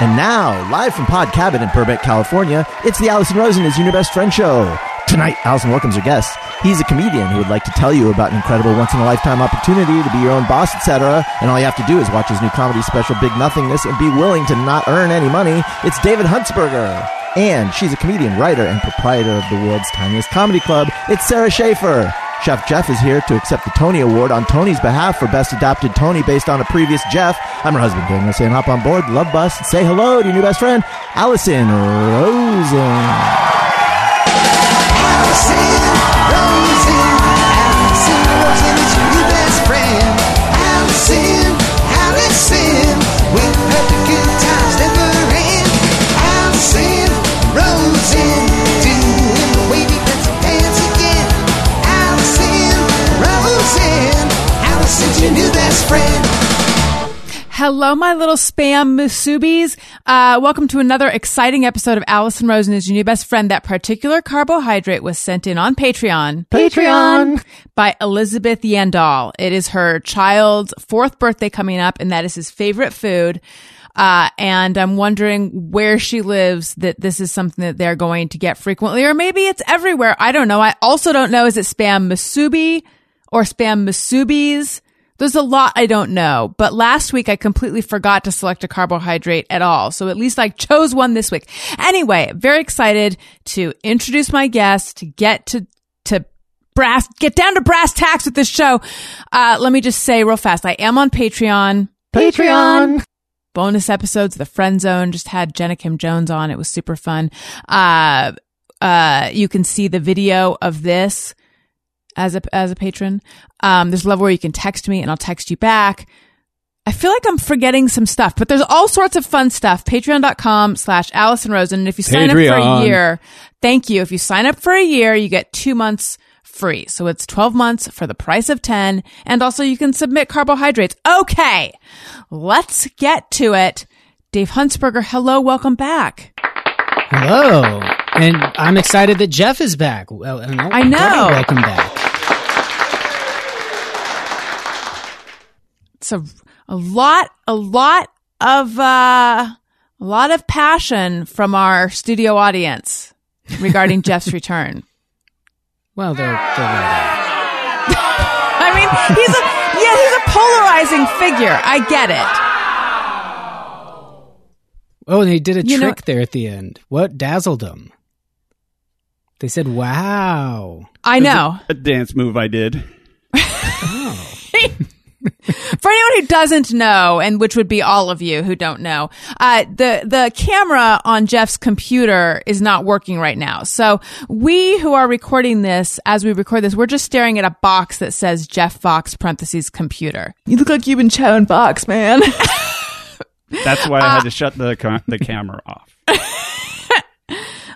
And now, live from Pod Cabin in Burbank, California, it's the Alison Rosen is Your Best Friend show. Tonight, Alison welcomes her guest. He's a comedian who would like to tell you about an incredible once-in-a-lifetime opportunity to be your own boss, etc. And all you have to do is watch his new comedy special, Big Nothingness, and be willing to not earn any money. It's David Huntsberger. And she's a comedian, writer, and proprietor of the world's tiniest comedy club. It's Sara Schaefer. Chef Jeff is here to accept the Tony Award on Tony's behalf for Best Adopted Tony based on a previous Jeff. I'm her husband, Daniel, saying hop on board, love bus, and say hello to your new best friend, Alison Rosen. Alison Hello, my little spam musubis. Uh, welcome to another exciting episode of Alison Rosen is your new best friend. That particular carbohydrate was sent in on Patreon. Patreon. By Elizabeth Yandal. It is her child's fourth birthday coming up, and that is his favorite food. Uh, and I'm wondering where she lives that this is something that they're going to get frequently, or maybe it's everywhere. I don't know. I also don't know. Is it spam musubi or spam musubis? There's a lot I don't know, but last week I completely forgot to select a carbohydrate at all. So at least I chose one this week. Anyway, very excited to introduce my guest, to get to, to brass, get down to brass tacks with this show. Uh, let me just say real fast. I am on Patreon. Patreon. Bonus episodes, The Friend Zone, just had Jenna Kim Jones on. It was super fun. Uh, uh, you can see the video of this as a as a patron. Um, there's a level where you can text me and I'll text you back. I feel like I'm forgetting some stuff, but there's all sorts of fun stuff. Patreon.com slash Alison Rosen. And if you sign up for a year, thank you. If you sign up for a year, you get two months free. So it's 12 months for the price of 10. And also you can submit carbohydrates. Okay. Let's get to it. Dave Huntsberger, hello. Welcome back. Hello, and I'm excited that Jeff is back. Well, I know. Welcome back. It's a, a lot, a lot of, uh, a lot of passion from our studio audience regarding Jeff's return. Well, they're, they're right. I mean, he's a, yeah, he's a polarizing figure. I get it. Oh, and they did a You know- trick there at the end. What dazzled them? They said, "Wow." I know. a dance move I did. For anyone who doesn't know, and which would be all of you who don't know, uh, the the camera on Jeff's computer is not working right now. So we who are recording this, as we record this, we're just staring at a box that says Jeff Fox parentheses computer. You look like you've been chowing box, man. That's why I had to shut the ca- the camera off.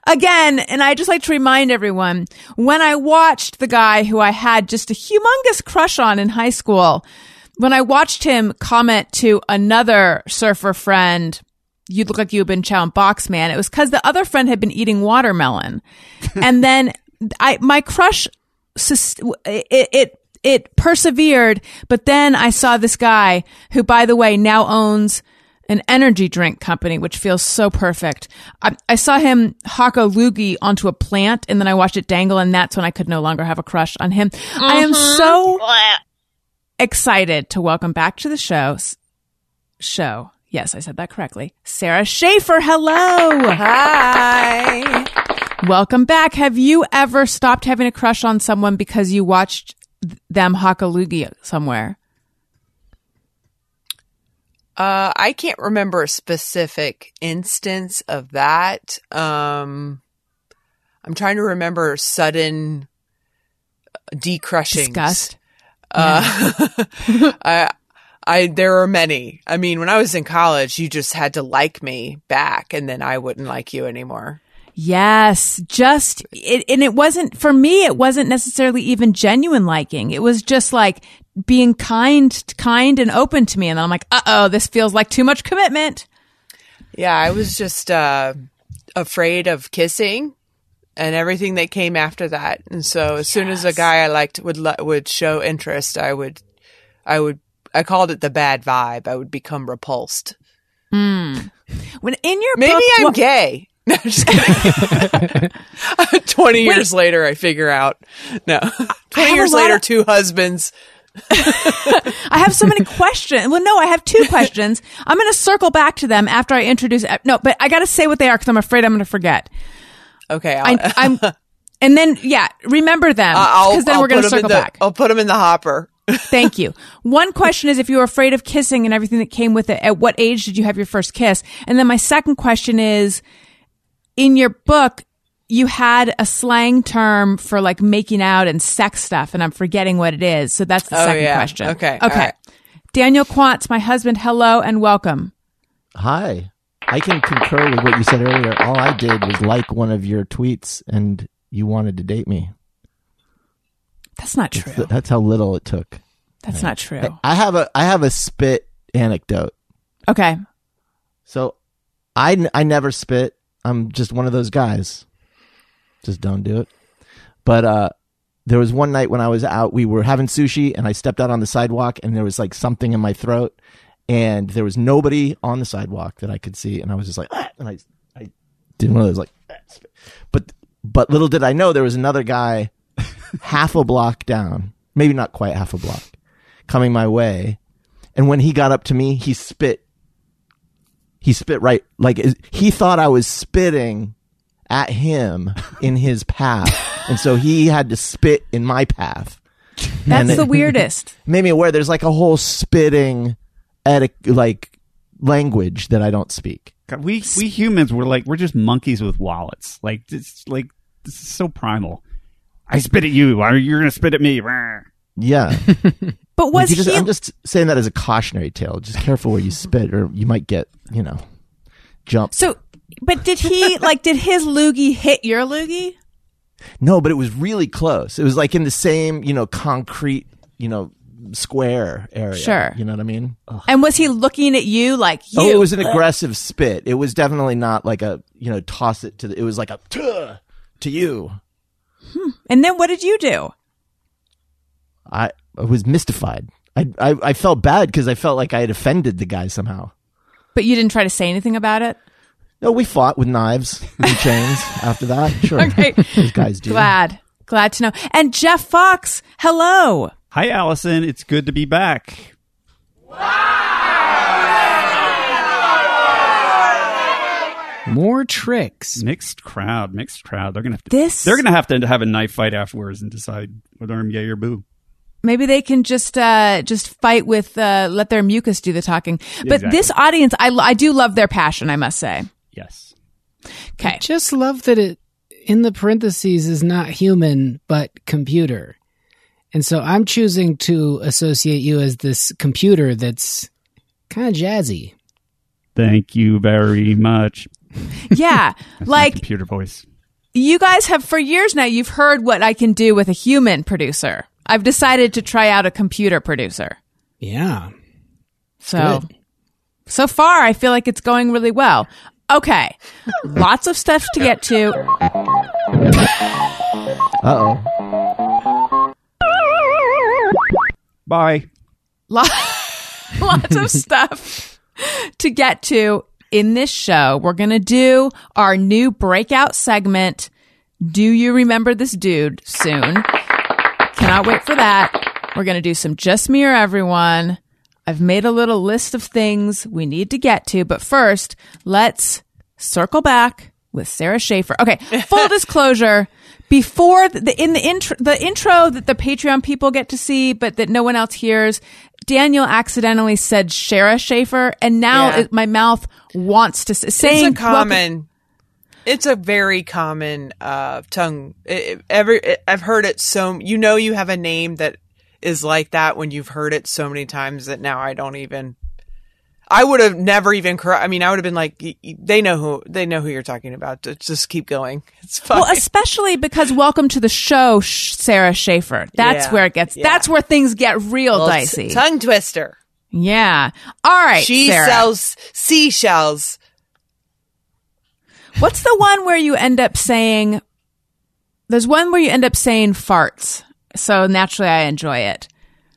Again, and I just like to remind everyone, when I watched the guy who I had just a humongous crush on in high school, when I watched him comment to another surfer friend, you look like you've been chowing box man. It was because the other friend had been eating watermelon. and then I, my crush, it, it, it persevered, but then I saw this guy who, by the way, now owns an energy drink company, which feels so perfect. I, I saw him hawk a loogie onto a plant and then I watched it dangle and that's when I could no longer have a crush on him. I am mm-hmm. so excited to welcome back to the show. Show. Yes, I said that correctly. Sara Schaefer. Hello. Hi. Welcome back. Have you ever stopped having a crush on someone because you watched them loogie somewhere? Uh, I can't remember a specific instance of that. Um, I'm trying to remember sudden decrushing. Disgust. Uh, I, I, there are many. I mean, when I was in college, you just had to like me back, and then I wouldn't like you anymore. Yes, just it, and it wasn't for me. It wasn't necessarily even genuine liking. It was just like being kind, kind and open to me. And I'm like, uh oh, this feels like too much commitment. Yeah, I was just uh, afraid of kissing and everything that came after that. And so, as soon as a guy I liked would would show interest, I would, I would, I called it the bad vibe. I would become repulsed. Hmm. When in your Maybe book, I'm gay. No, just kidding. Twenty years later, I figure out. No, twenty years later, of- two husbands. I have so many questions. Well, no, I have two questions. I'm going to circle back to them after I introduce. No, but I got to say what they are because I'm afraid I'm going to forget. Okay, I'll, I, I'm, and then yeah, remember them because then I'll we're going to put 'em in circle the- back. I'll put them in the hopper. Thank you. One question is if you were afraid of kissing and everything that came with it, at what age did you have your first kiss? And then my second question is in your book, you had a slang term for like making out and sex stuff, and I'm forgetting what it is. So that's the Oh, second yeah. question. Okay, Okay. right. Daniel Quantz, my husband, hello and welcome. Hi. I can concur with what you said earlier. All I did was like one of your tweets, and you wanted to date me. That's not true. Th- That's how little it took. That's not true. I have a I have a spit anecdote. Okay. So, I n- I never spit. I'm just one of those guys. Just don't do it. But uh, there was one night when I was out. We were having sushi, and I stepped out on the sidewalk, and there was like something in my throat, and there was nobody on the sidewalk that I could see, and I was just like, ah, and I I did one of those like, ah, but but little did I know there was another guy half a block down, maybe not quite half a block, coming my way, and when he got up to me, he spit he spit right like he thought I was spitting at him in his path, and so he had to spit in my path. That's And the it weirdest. Made me aware there's like a whole spitting etiquette, like language that I don't speak. God, we we humans we're like we're just monkeys with wallets. Like it's like this is so primal. I spit at you. You're gonna spit at me? Yeah, But Like, was you just- he? I'm just saying that as a cautionary tale. Just careful where you spit, or you might get you know jumped. so, but did he like? Did his loogie hit your loogie? No, but it was really close. It was like in the same you know concrete you know square area. Sure. you know what I mean. And was he looking at you like you? Oh, it was an uh, aggressive spit. It was definitely not like a you know toss it to the. It was like a "Tuh" to you. Hmm. and then what did you do? I, I was mystified. I I, I felt bad because I felt like I had offended the guy somehow. But you didn't try to say anything about it. No, we fought with knives and chains after that. Sure, Okay. those guys do. Glad, glad to know. And Jeff Fox, hello. Hi, Alison. It's good to be back. More tricks. Mixed crowd, mixed crowd. They're gonna have to. This They're gonna have to have a knife fight afterwards and decide whether I'm yay or boo. maybe they can just uh just fight with uh let their mucus do the talking. But Exactly. this audience, I I do love their passion. I must say. Yes. Okay. Just love that it in the parentheses is not human but computer. And so I'm choosing to associate you as this computer that's kind of jazzy. Thank you very much. Yeah, That's my like computer voice. you guys have for years now. You've heard what I can do with a human producer. I've decided to try out a computer producer. Yeah. So, Good. so far, I feel like it's going really well. Okay. Lots of stuff to get to. Uh Bye. Lo- Lots of stuff to get to in this show. We're going to do our new breakout segment. Do you remember this dude soon? Cannot wait for that. We're going to do some just me or everyone. I've made a little list of things we need to get to, but first, let's circle back with Sara Schaefer. Okay, full disclosure. Before the, in the intro, the intro that the Patreon people get to see, but that no one else hears, Daniel accidentally said Shara Schaefer, and now Yeah. it, my mouth wants to say. saying it's a common. It's a very common uh, tongue. It, it- every it, I've heard it so. You know, you have a name that is like that when you've heard it so many times that now I don't even. I would have never even. Cor- I mean, I would have been like, y- y- they know who they know who you're talking about. Just- Just keep going. It's fine. Well, especially because welcome to the show, Sara Schaefer. That's Yeah, where it gets. yeah. That's where things get real Well, dicey. t- tongue twister. yeah. All right. She Sara. sells seashells. What's the one where you end up saying? There's one where you end up saying farts. So naturally, I enjoy it.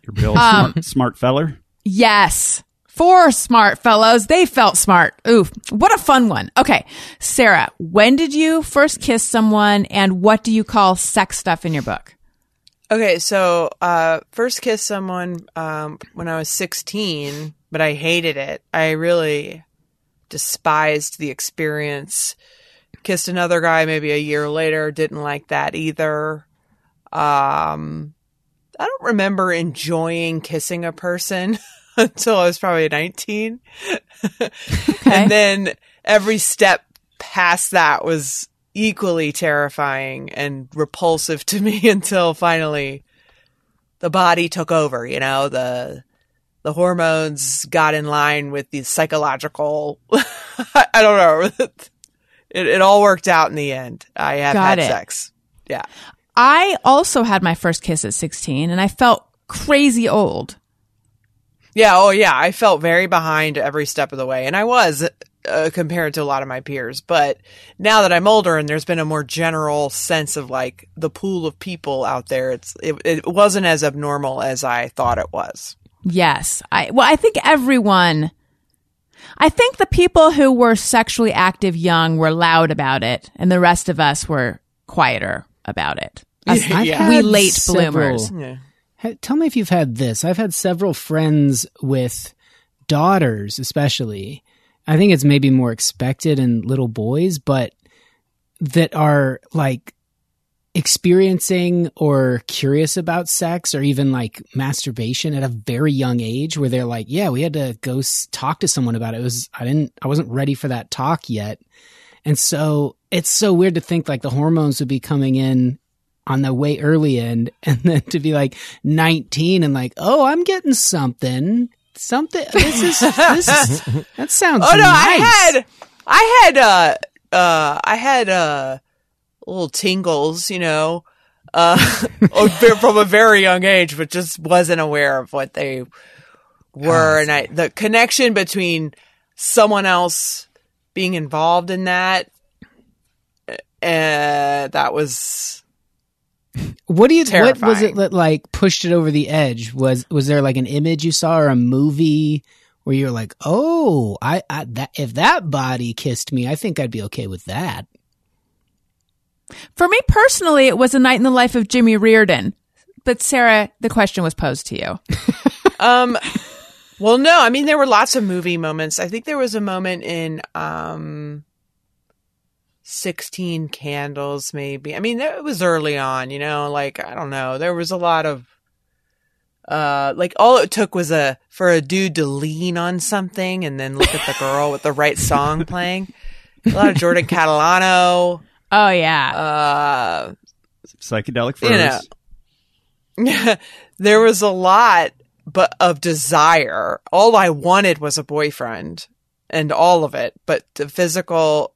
You're real Um, smart, smart feller. Yes. Four smart fellows. They felt smart. Ooh, what a fun one. Okay. Sara, when did you first kiss someone and what do you call sex stuff in your book? Okay, so uh, first kissed someone um, when I was 16, but I hated it. I really despised the experience. Kissed another guy maybe a year later, didn't like that either. Um, I don't remember enjoying kissing a person until I was probably 19. and then every step past that was equally terrifying and repulsive to me until finally the body took over, you know, the the hormones got in line with the psychological I don't know. It, it all worked out in the end. I have Got had it. sex. Yeah. I also had my first kiss at 16 and I felt crazy old. Yeah, oh yeah, I felt very behind every step of the way, and I was uh, compared to a lot of my peers. But now that I'm older, and there's been a more general sense of like the pool of people out there, it's it, it wasn't as abnormal as I thought it was. Yes. I well, I think everyone I think the people who were sexually active young were loud about it and the rest of us were quieter about it. Us- Yeah. We had late several- bloomers. Yeah. Ha- Tell me if you've had this. I've had several friends with daughters, especially. I think it's maybe more expected in little boys, but that are like experiencing or curious about sex or even like masturbation at a very young age where they're like, yeah, we had to go s- talk to someone about it. It was, I didn't, I wasn't ready for that talk yet. And so it's so weird to think like the hormones would be coming in on the way early end and then to be like 19 and like, oh, I'm getting something. Something. This is, this is, that sounds Oh no, nice. I had, I had, uh, uh, I had uh, little tingles, you know, uh, from a very young age, but just wasn't aware of what they were, and I the connection between someone else being involved in that, uh, that was What do you? What was it that like pushed it over the edge? Was was there like an image you saw or a movie where you're like, oh, I, I that if that body kissed me, I think I'd be okay with that. For me personally, it was a night in the life of Jimmy Reardon. But Sara, the question was posed to you. Um, well, no, I mean there were lots of movie moments. I think there was a moment in um, Sixteen Candles, maybe. I mean, it was early on, you know. Like I don't know, there was a lot of, uh, like all it took was a for a dude to lean on something and then look at the girl with the right song playing. A lot of Jordan Catalano. Oh yeah. Uh, Psychedelic You furs. know. there was a lot but of desire all i wanted was a boyfriend and all of it but the physical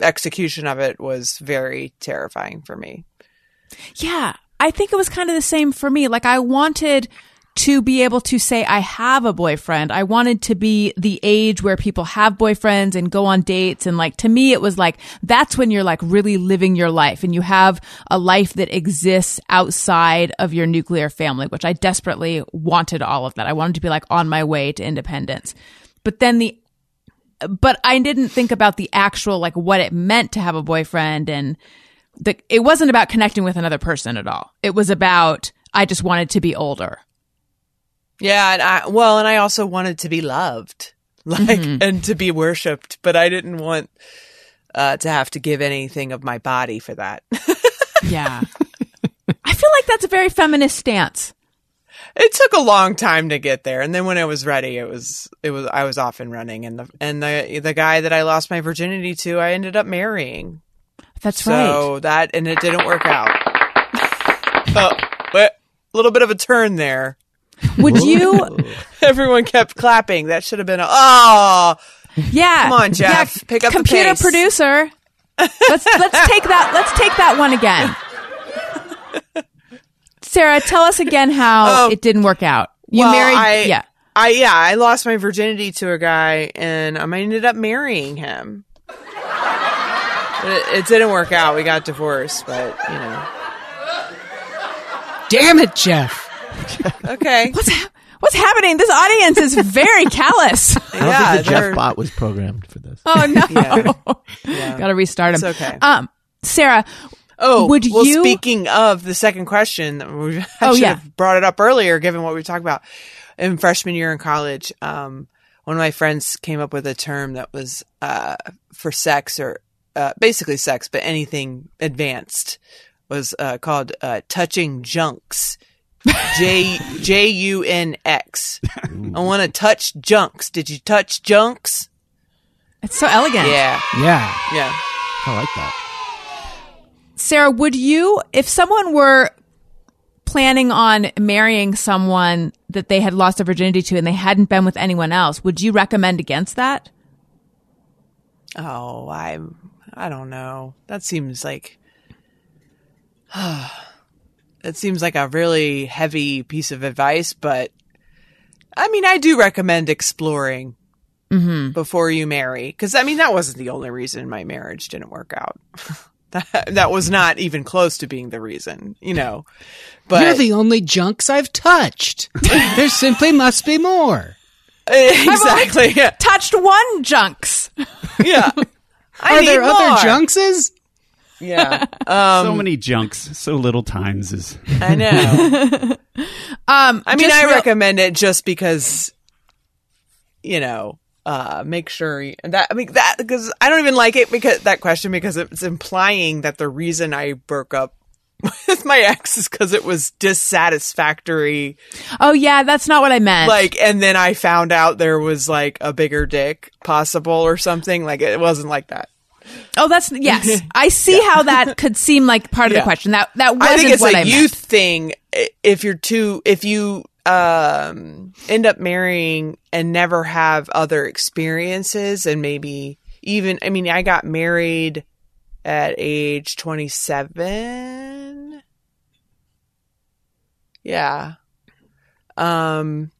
execution of it was very terrifying for me Yeah, I think it was kind of the same for me. Like I wanted to be able to say I have a boyfriend. I wanted to be the age where people have boyfriends and go on dates and like to me it was like that's when you're like really living your life and you have a life that exists outside of your nuclear family, which I desperately wanted all of that. I wanted to be like on my way to independence. But then the but I didn't think about the actual like what it meant to have a boyfriend and the it wasn't about connecting with another person at all. It was about I just wanted to be older. yeah and i well and i also wanted to be loved like and to be worshipped but i didn't want uh, to have to give anything of my body for that Yeah. I feel like that's a very feminist stance. It took a long time to get there and then when i was ready it was it was i was off and running and the and the the guy that i lost my virginity to i ended up marrying That's right. so that and it didn't work out oh, but a little bit of a turn there Would you everyone kept clapping that should have been a oh Yeah. Come on, Jeff. Yeah, Pick up the computer producer. Let's let's take that let's take that one again. Sara, tell us again how Oh. it didn't work out. You Well, married I, yeah. I yeah, I lost my virginity to a guy, and um, I ended up marrying him. It, it didn't work out. We got divorced, but you know, Damn it, Jeff. okay. What's hap- What's happening? This audience is very callous. I don't Yeah, think the Jeff they're- bot was programmed for this. Oh no. Yeah. Yeah. Got to restart him. It's okay. Um, Sara, Oh, Would well, you- speaking of the second question, I Oh, should yeah. have brought it up earlier, given what we talked about in freshman year in college. Um, one of my friends came up with a term that was uh, for sex or uh, basically sex, but anything advanced was uh, called uh, touching junks. J J U N X. I want to touch junks. Did you touch junks? it's so elegant. Yeah, Yeah. yeah. I like that. Sara, would you, if someone were planning on marrying someone that they had lost their virginity to and they hadn't been with anyone else, would you recommend against that? Oh, I I don't know. That seems like it seems like a really heavy piece of advice, but I mean, I do recommend exploring mm-hmm. before you marry because I mean that wasn't the only reason my marriage didn't work out. that that was not even close to being the reason, you know. But You're the only junks I've touched. there simply must be more. exactly, yeah, Touched one junks. yeah. I Are there more. other junkses? Yeah, so many junks, so little times is. I know. Um, I mean, I real- recommend it just because, you know, uh, make sure you, that, I mean, that, because I don't even like it because that question because it's implying that the reason I broke up with my ex is because it was dissatisfactory. Oh yeah, that's not what I meant. Like, and then I found out there was like a bigger dick possible or something. Like, it wasn't like that. oh, that's yes. I see how that could seem like part of Yeah. the question. That that wasn't I think it's what a I thing. If you're too, if you um, end up marrying and never have other experiences, and maybe even, I mean, I got married at age 27. Yeah. Um,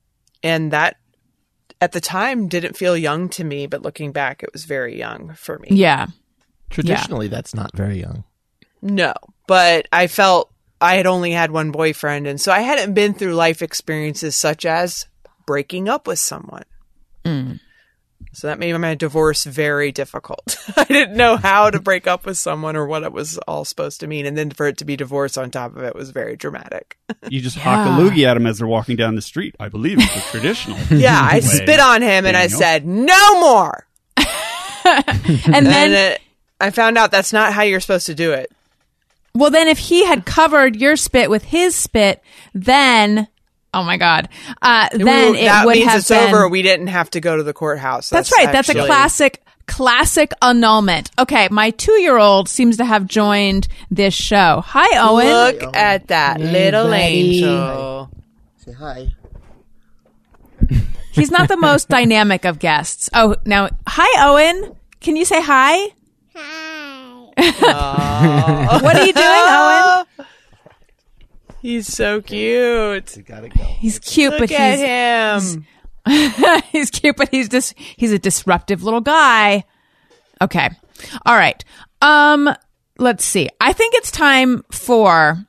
and that at the time didn't feel young to me, but looking back, it was very young for me. Yeah. Traditionally, that's not very young. No, but I felt I had only had one boyfriend, and so I hadn't been through life experiences such as breaking up with someone. Mm. So that made my divorce very difficult. I didn't know how to break up with someone or what it was all supposed to mean, and then for it to be divorce on top of it was very dramatic. You just hawk a loogie at them as they're walking down the street. I believe it's the traditional. yeah, I way. spit on him and I said, "No more." And And then it, I found out that's not how you're supposed to do it. Well then if he had covered your spit with his spit, then oh my god. Uh then We- it that would means have it's been over. We didn't have to go to the courthouse. That's, right. That's a classic, classic annulment. Okay, my two-year-old seems to have joined this show. Hi, Owen. Look at that Hey, little buddy. angel. Say hi. He's not the most dynamic of guests. Oh, now, hi, Owen. Can you say hi? Hi. What are you doing, Owen? He's so cute. You gotta go. He's cute, Look but at he's him. he's cute, but he's just he's a disruptive little guy. Okay. All right. Um, let's see. I think it's time for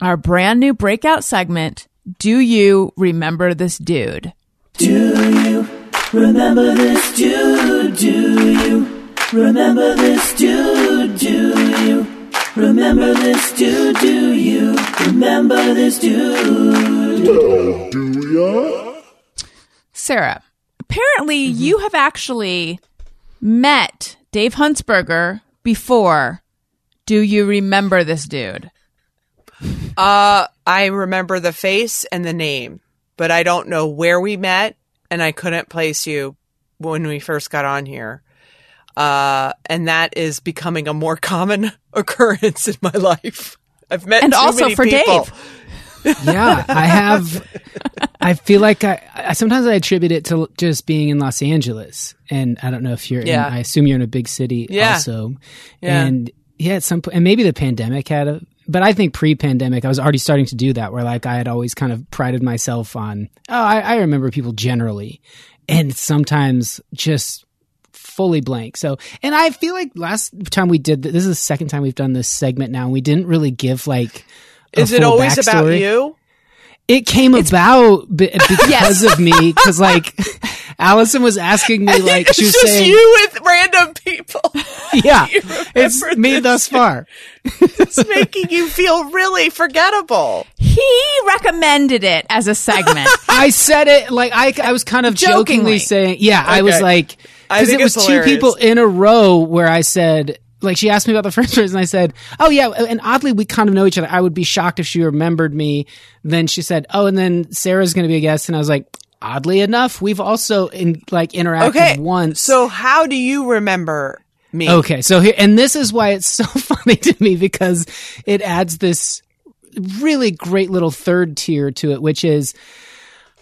our brand new breakout segment. Do you remember this dude? Do you remember this dude, do you? Remember this dude, do you? Remember this dude, do you? Remember this dude? Do we are? Sara, apparently you have actually met Dave Huntsberger before. Do you remember this dude? Uh, I remember the face and the name, but I don't know where we met, and I couldn't place you when we first got on here. Uh, and that is becoming a more common occurrence in my life. I've met And too also many for people. Dave. yeah, I have. I feel like I, I sometimes I attribute it to just being in Los Angeles, and I don't know if you're. Yeah. In, I assume you're in a big city, Yeah. also. Yeah. And yeah, at some point, and maybe the pandemic had a. But I think pre-pandemic, I was already starting to do that, where like I had always kind of prided myself on. Oh, I, I remember people generally, and sometimes just fully blank. So, and I feel like last time we did this is the second time we've done this segment now, and we didn't really give like. a Is it full always about you? it came about b- because of me. Because like Alison was asking me, like she was just saying, you with random people. "Yeah, it's me this thus far." It's making you feel really forgettable. He recommended it as a segment. I said it like I, I was kind of jokingly, Jokingly. saying, "Yeah." I was like, I because it was it's two people in a row where I said. Like she asked me about the French fries, and I said, "Oh yeah," and oddly we kind of know each other. I would be shocked if she remembered me. Then she said, "Oh," and then Sara's going to be a guest, and I was like, "Oddly enough, we've also in like interacted Okay. once." So how do you remember me? Okay, so here, and this is why it's so funny to me because it adds this really great little third tier to it, which is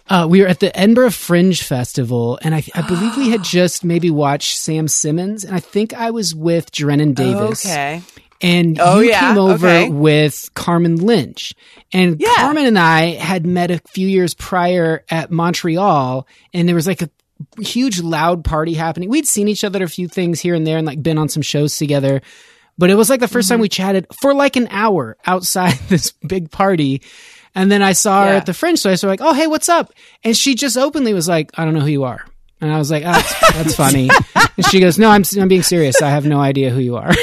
uh, we were at the Edinburgh Fringe Festival, and I, I believe we had just maybe watched Sam Simmons, and I think I was with Drennon Davis. Okay. And Oh, you yeah, came over okay. with Carmen Lynch. And Yeah. Carmen and I had met a few years prior at Montreal, and there was like a huge loud party happening. We'd seen each other at a few things here and there and like been on some shows together. But it was like the 1st Mm-hmm. time we chatted for like an hour outside this big party. And then I saw her Yeah. at the Fringe, so I was like, "Oh, hey, what's up?" And she just openly was like, "I don't know who you are." And I was like, oh, that's, that's funny. And she goes, no, I'm, I'm being serious. I have no idea who you are.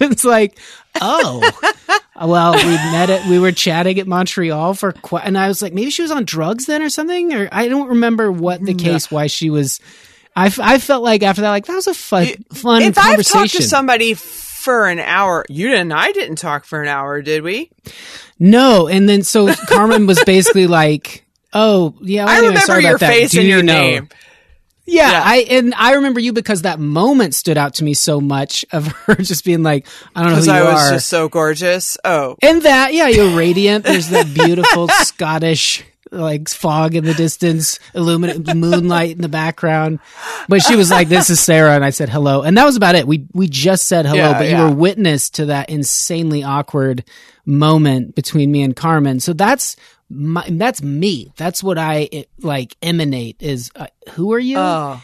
it's like, oh, well, we met it. We were chatting at Montreal for quite, and I was like, maybe she was on drugs then or something, or I don't remember what the case, why she was. I, I felt like after that, like that was a fun, fun if I've conversation. talked to somebody for an hour, you didn't. I didn't talk for an hour, did we? No, and then so Carmen was basically like, "Oh, yeah, well, I anyway, remember sorry your about that. face Do and you your know?" name. Yeah, Yeah. I and I remember you because that moment stood out to me so much of her just being like, "I don't know who Because you I was are." just so gorgeous. Oh, And that, yeah, you're radiant. There's that beautiful Scottish like fog in the distance, illuminate moonlight in the background. But she was like, "This is Sara," and I said hello, and that was about it. We we just said hello, Yeah, but yeah. you were witness to that insanely awkward moment between me and Carmen. So that's my, that's me. That's what I it, like emanate. Is uh, who are you? oh.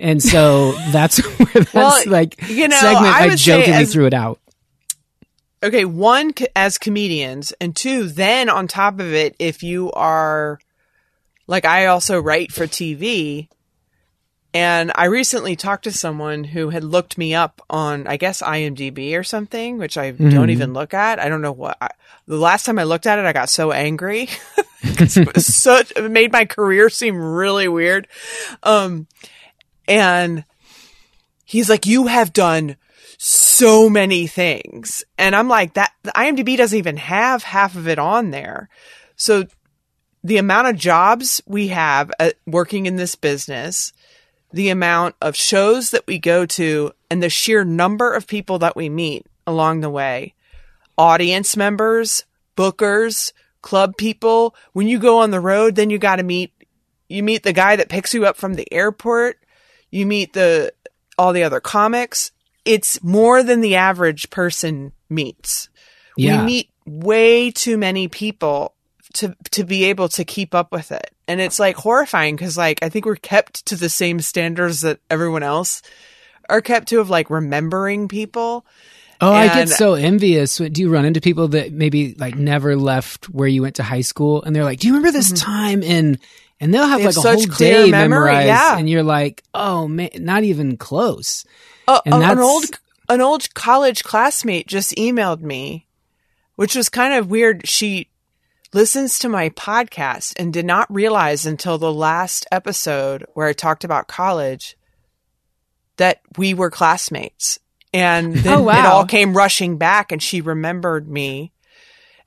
And so that's where that's Well, like you know, segment. I jokingly as- threw it out. Okay one as comedians and two then on top of it if you are like i also write for tv and i recently talked to someone who had looked me up on i guess imdb or something which i don't even look at. I don't know what I, the last time i looked at it i got so angry. it such it made my career seem really weird. Um and he's like you have done so many things. And I'm like, that the IMDb doesn't even have half of it on there. So the amount of jobs we have at working in this business, the amount of shows that we go to, and the sheer number of people that we meet along the way audience members, bookers, club people. When you go on the road, then you got to meet, you meet the guy that picks you up from the airport. You meet the, all the other comics. It's more than the average person meets. Yeah. We meet way too many people to to be able to keep up with it. And it's like horrifying because like I think we're kept to the same standards that everyone else are kept to of like remembering people. Oh, I get so envious. Do you run into people that maybe like never left where you went to high school, and they're like, "Do you remember this time in?" And they'll have Mm-hmm. They like have a whole day memory, memorized, yeah. and you're like, "Oh man, not even close." Uh, And an old an old college classmate just emailed me, which was kind of weird. She listens to my podcast and did not realize until the last episode where I talked about college that we were classmates. And then Oh, wow. it all came rushing back and she remembered me.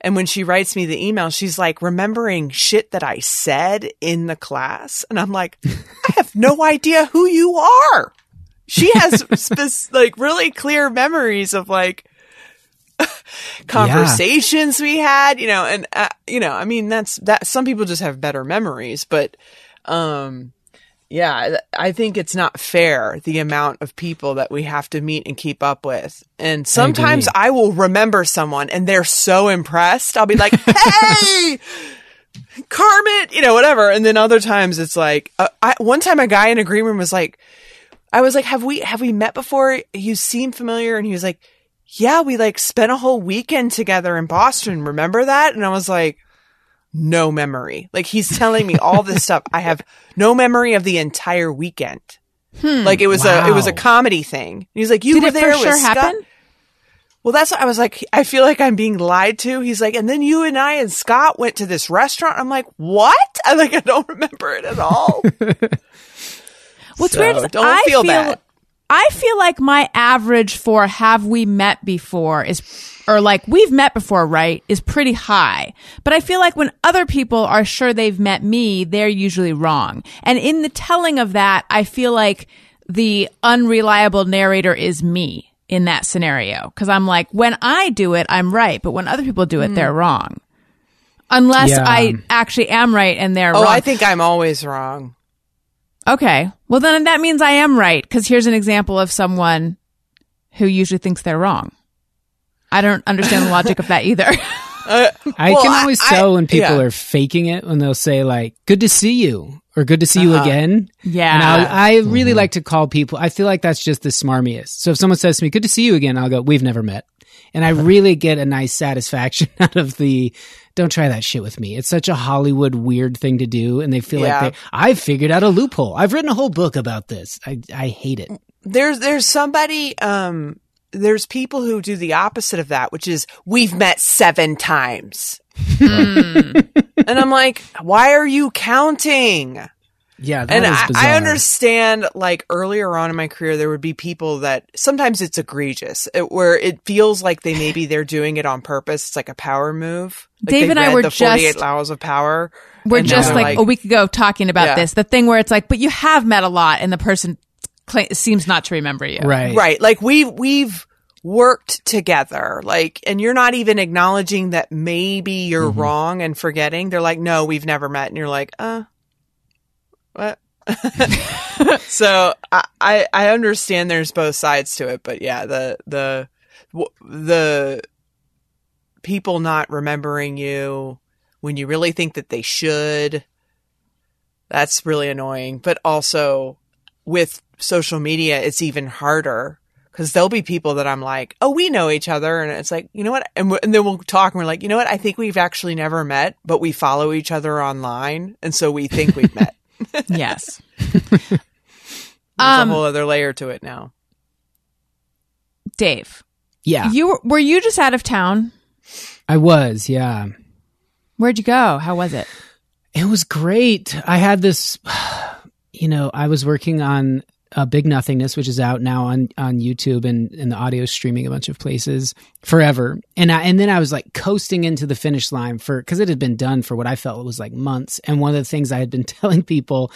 And when she writes me the email, she's like remembering shit that I said in the class. And I'm like, I have no idea who you are. She has like really clear memories of like conversations we had, you know, and uh, you know, I mean that's that some people just have better memories, but um yeah, I think it's not fair the amount of people that we have to meet and keep up with. And sometimes I, will remember someone and they're so impressed. I'll be like, "Hey, Carmen," you know, whatever. And then other times it's like, uh, I, one time a guy in a green room was like, I was like, "Have we have we met before? You seem familiar." And he was like, "Yeah, we like spent a whole weekend together in Boston. Remember that?" And I was like, no memory. Like he's telling me all this stuff. I have no memory of the entire weekend. Hmm. Like it was a it was a comedy thing. He's like, you Did were there for sure with Scott? happen? Well, that's what I was like. I feel like I'm being lied to. He's like, and then you and I and Scott went to this restaurant. I'm like, what? I'm like, I don't remember it at all. What's So, weird is don't I feel bad. I feel like my average for have we met before is, or like we've met before, right, is pretty high. But I feel like when other people are sure they've met me, they're usually wrong. And in the telling of that, I feel like the unreliable narrator is me in that scenario. Cause I'm like, when I do it, I'm right. But when other people do it, Hmm. they're wrong. Unless Yeah. I actually am right and they're oh, wrong. I think I'm always wrong. Okay. Well, then that means I am right because here's an example of someone who usually thinks they're wrong. I don't understand the logic of that either. I Well, can always I- tell when people yeah. are faking it when they'll say like "Good to see you" or "Good to see Uh-huh. you again." Yeah. and I, I really like to call people. I feel like that's just the smarmiest. So if someone says to me "Good to see you again," I'll go, "We've never met," and I really get a nice satisfaction out of the. Don't try that shit with me. It's such a Hollywood weird thing to do, and they feel Yeah. like they. I've figured out a loophole. I've written a whole book about this. I I hate it. There's there's somebody um there's people who do the opposite of that, which is we've met seven times. and I'm like, why are you counting? Yeah, that and is I, bizarre. I understand like earlier on in my career there would be people that sometimes it's egregious it, where it feels like they maybe they're doing it on purpose it's like a power move like Dave and I were the 48 just- laws of power We're just they're like, a week ago talking about Yeah. this. The thing where it's like, but you have met a lot and the person cla seems not to remember you. right. right like we we've worked together like and you're not even acknowledging that maybe you're Mm-hmm. wrong and forgetting they're like no we've never met and you're like uh what? So I, I understand there's both sides to it but yeah the the the people not remembering you when you really think that they should that's really annoying. But also with social media it's even harder because there'll be people that i'm like oh we know each other. And it's like you know what? And, and then we'll talk and we're like you know what? I think we've actually never met but we follow each other online and so we think we've met Yes. there's Um, a whole other layer to it now Dave, Yeah, you were, were you just out of town? I was. Yeah. Where'd you go? How was it? It was great. I had this, you know, I was working on uh, Big Nothingness, which is out now on on YouTube and and the audio streaming a bunch of places forever. And I and then I was like coasting into the finish line for because it had been done for what I felt was like months. And one of the things I had been telling people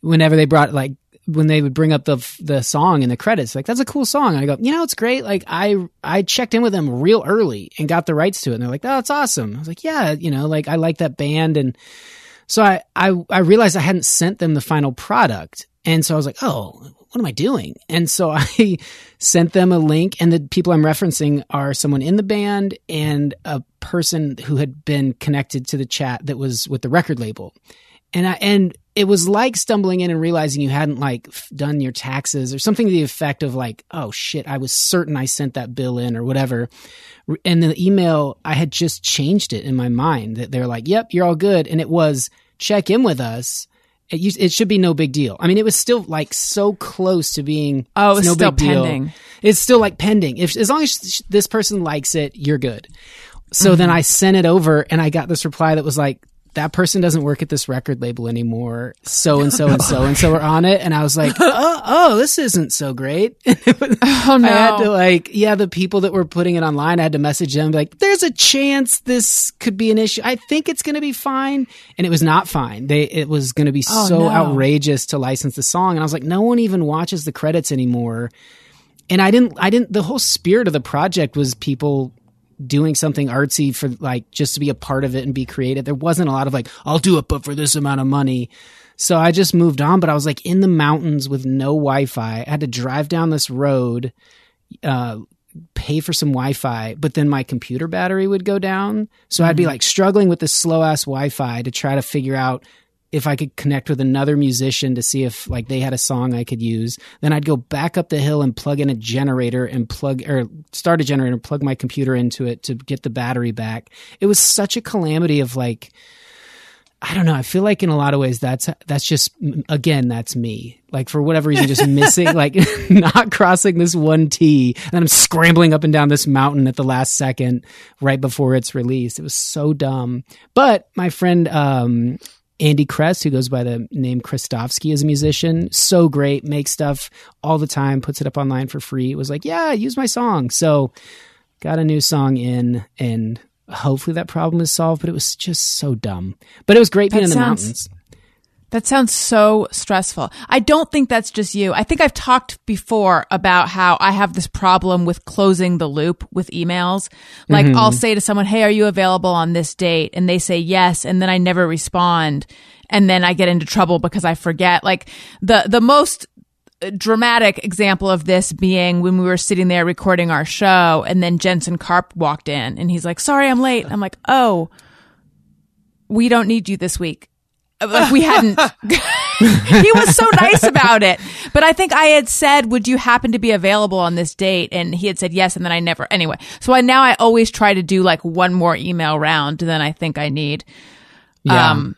whenever they brought like when they would bring up the the song in the credits, like that's a cool song. And I go, you know, it's great. Like I I checked in with them real early and got the rights to it. And they're like, oh, it's awesome. I was like, yeah, you know, like I like that band and so I, I I realized I hadn't sent them the final product. And so I was like, oh, what am I doing? And so I sent them a link and the people I'm referencing are someone in the band and a person who had been connected to the chat that was with the record label. And I and it was like stumbling in and realizing you hadn't like done your taxes or something to the effect of like, oh shit, I was certain I sent that bill in or whatever. And the email, I had just changed it in my mind that they're like, yep, you're all good. And it was check in with us. It, used, it should be no big deal. I mean, it was still like so close to being Oh, it's no still big deal. pending. It's still like pending. If as long as this person likes it, you're good. So Mm-hmm. then I sent it over and I got this reply that was like, that person doesn't work at this record label anymore. So and so and so and so are on it. And I was like, oh, oh, this isn't so great. Oh no. I had to like, yeah, the people that were putting it online, I had to message them like, there's a chance this could be an issue. I think it's going to be fine. And it was not fine. They, it was going to be Oh, so no. outrageous to license the song. And I was like, no one even watches the credits anymore. And I didn't, I didn't, the whole spirit of the project was people doing something artsy for like just to be a part of it and be creative. There wasn't a lot of like, I'll do it, but for this amount of money. So I just moved on, but I was like in the mountains with no Wi Fi. I had to drive down this road, uh, pay for some Wi Fi, but then my computer battery would go down. So I'd be like struggling with this slow ass Wi Fi to try to figure out if I could connect with another musician to see if like they had a song I could use. Then I'd go back up the hill and plug in a generator and plug or start a generator and plug my computer into it to get the battery back. It was such a calamity of like I don't know. I feel like in a lot of ways that's that's just again that's me. Like for whatever reason, just missing like not crossing this one T, and I'm scrambling up and down this mountain at the last second right before it's released. It was so dumb. But my friend um, Andy Kress, who goes by the name Christovsky, is a musician. So great, makes stuff all the time, puts it up online for free. It was like, yeah, use my song. So got a new song in and hopefully that problem is solved but it was just so dumb but it was great being That in the sounds- mountains That sounds so stressful. I don't think that's just you. I think I've talked before about how I have this problem with closing the loop with emails. Like mm-hmm. I'll say to someone, Hey, are you available on this date? And they say yes. And then I never respond. And then I get into trouble because I forget. Like the, the most uh, dramatic example of this being when we were sitting there recording our show and then Jensen Karp walked in and he's like, sorry, I'm late. I'm like, Oh, we don't need you this week. Like we hadn't. he was so nice about it. But I think I had said, would you happen to be available on this date? And he had said yes. And then I never, anyway. So I, now I always try to do like one more email round than I think I need. yeah Um,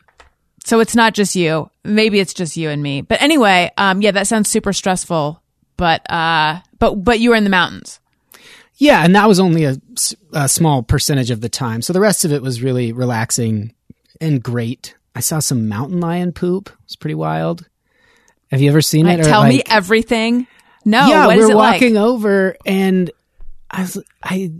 so it's not just you. Maybe it's just you and me. But anyway, um, yeah, that sounds super stressful. But, uh, but, but you were in the mountains. yeah and that was only a small percentage of the time so the rest of it was really relaxing and great i saw some mountain lion poop It's pretty wild have you ever seen Like, it or, tell me everything. No, yeah, what we is were it walking like? over and I was, I,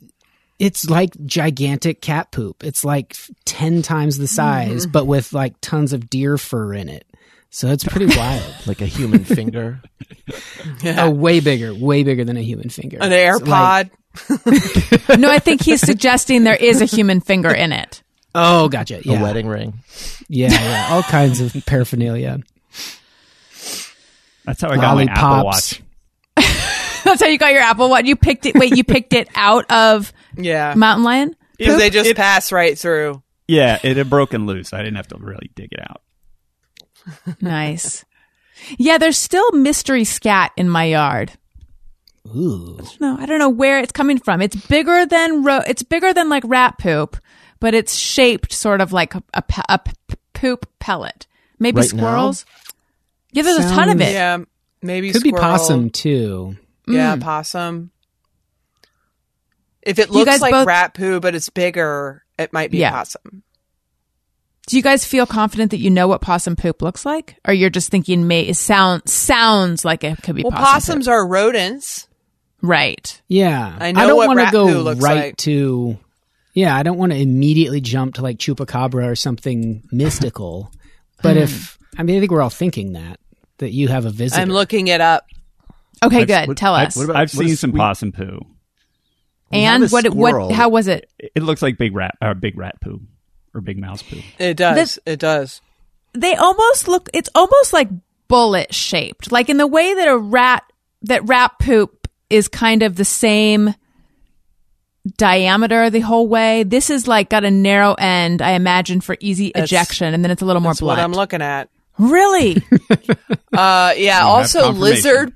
it's like gigantic cat poop. It's like 10 times the size, Mm-hmm. but with like tons of deer fur in it. So it's pretty wild. Like a human finger. oh, way bigger, way bigger than a human finger. An It's like- AirPod. No, I think he's suggesting there is a human finger in it. Oh, gotcha. Yeah. A wedding ring. Yeah, yeah. All kinds of paraphernalia. That's how I got my Apple Watch. That's how you got your Apple Watch. You picked it. Wait, you picked it out of yeah. Mountain Lion? Because they just it- pass right through. Yeah, it had broken loose. I didn't have to really dig it out. Nice. Yeah, there's still mystery scat in my yard. Ooh. No, I don't know where it's coming from. It's bigger than ro- it's bigger than like rat poop, but it's shaped sort of like a, a, pe- poop pellet. Maybe Right now? squirrels. Yeah, there's a ton of it. Yeah. Maybe Could be possum too. Yeah, Mm. possum. If it looks like both- rat poo, but it's bigger, it might be Yeah. possum. Do you guys feel confident that you know what possum poop looks like, or you're just thinking may it sound sounds like it could be Well, possum possums poop? are rodents. right? Yeah. I know I don't want to go right like. to Yeah, I don't want to immediately jump to like chupacabra or something mystical. But if I mean I think we're all thinking that that you have a visitor. I'm looking it up. Okay, I've- good. what- Tell I've- us. what about- I've what seen some we- possum poo. And what? squirrel. What? How was it? It looks like big rat or big rat poo or big mouse poo. It does. This- it does. They almost look. It's almost like bullet shaped, like in the way that a rat that rat poop is kind of the same diameter the whole way. This is like got a narrow end. I imagine for easy That's- ejection, and then it's a little more That's what I'm looking at. really? Uh, yeah. have Also, lizard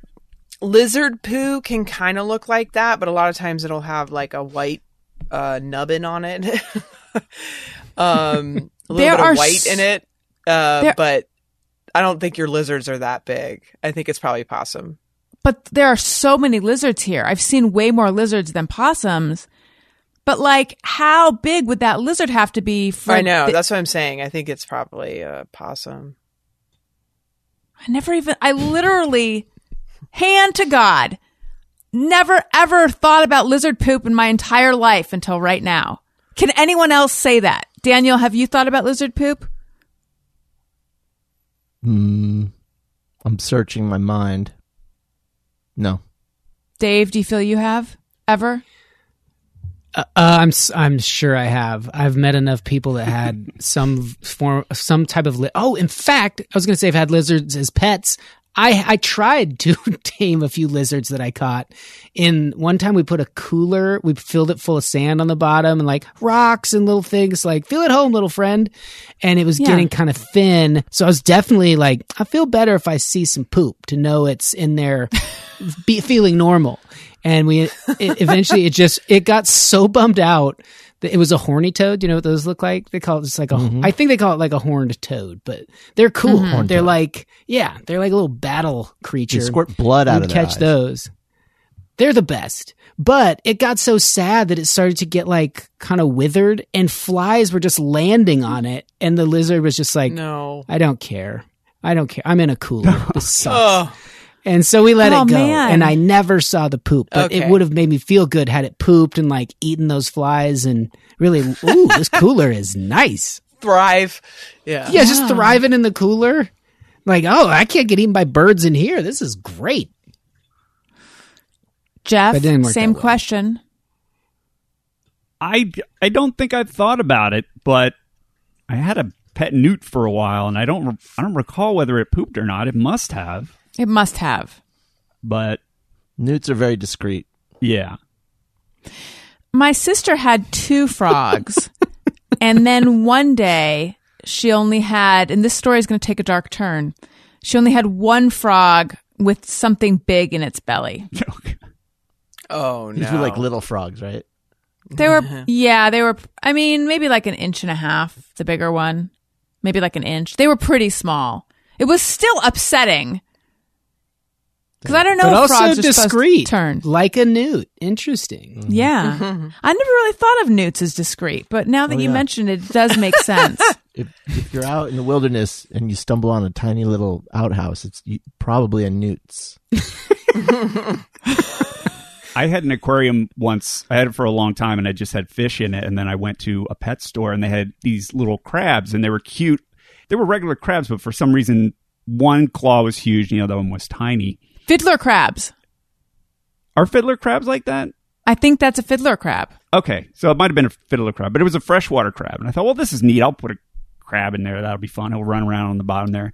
lizard poo can kind of look like that, but a lot of times it'll have like a white uh, nubbin on it. um, a little There bit are of white s- in it, uh, there- but I don't think your lizards are that big. I think it's probably possum. but there are so many lizards here. I've seen way more lizards than possums. But like, how big would that lizard have to be for? I know. the- that's what I'm saying. I think it's probably a possum. I never even, I literally, hand to God, never ever thought about lizard poop in my entire life until right now. Can anyone else say that? Daniel, have you thought about lizard poop? Hmm. I'm searching my mind. No. Dave, do you feel you have ever? Uh, I'm s- I'm sure I have. I've met enough people that had some form, some type of. Li- oh, in fact, I was going to say I've had lizards as pets. I I tried to tame a few lizards that I caught. In one time, we put a cooler, we filled it full of sand on the bottom and like rocks and little things. Like feel at home, little friend. And it was Yeah. getting kind of thin, so I was definitely like, I feel better if I see some poop to know it's in there, be feeling normal and we it, eventually it just it got so bummed out It was a horny toad. Do you know what those look like? They call it just like a. Mm-hmm. I think they call it like a horned toad, but they're cool. Mm-hmm. Horned They're toad. like yeah, they're like a little battle creature. They squirt blood out You'd of catch eyes. those. They're the best. But it got so sad that it started to get like kind of withered and flies were just landing on it and the lizard was just like No. I don't care. I don't care. I'm in a cooler. This sucks. And so we let Oh, it go. man. And I never saw the poop, but it would have made me feel good had it pooped and like eaten those flies and really, ooh, this cooler is nice. thrive. Yeah. Yeah, just thriving in the cooler. Like, oh, I can't get eaten by birds in here. This is great. Jeff, But it didn't work same that question. I I don't think I've thought about it, but I had a pet newt for a while, and I don't re- I don't recall whether it pooped or not. It must have, It must have. but Newts are very discreet. yeah. My sister had two frogs, and then one day she only had, and this story is going to take a dark turn. She only had one frog with something big in its belly. Oh no. These were like little frogs, right? They were, yeah, they were, I mean, maybe like an inch and a half, the bigger one. Maybe like an inch. They were pretty small. It was still upsetting. Because I don't know but if also frogs are discreet. to turn. Like a newt. Interesting. Mm-hmm. Yeah. I never really thought of newts as discreet, but now that Oh, you yeah. mentioned it, it does make sense. If, if you're out in the wilderness and you stumble on a tiny little outhouse, it's probably a newt's. I had an aquarium once. I had it for a long time, and I just had fish in it. And then I went to a pet store, and they had these little crabs, and they were cute. They were regular crabs, but for some reason, one claw was huge, and the other one was tiny. Fiddler crabs. Are fiddler crabs like that? I think that's a fiddler crab. Okay, so it might have been a fiddler crab, but it was a freshwater crab, and I thought, well, this is neat. I'll put a crab in there. That'll be fun. He'll run around on the bottom there.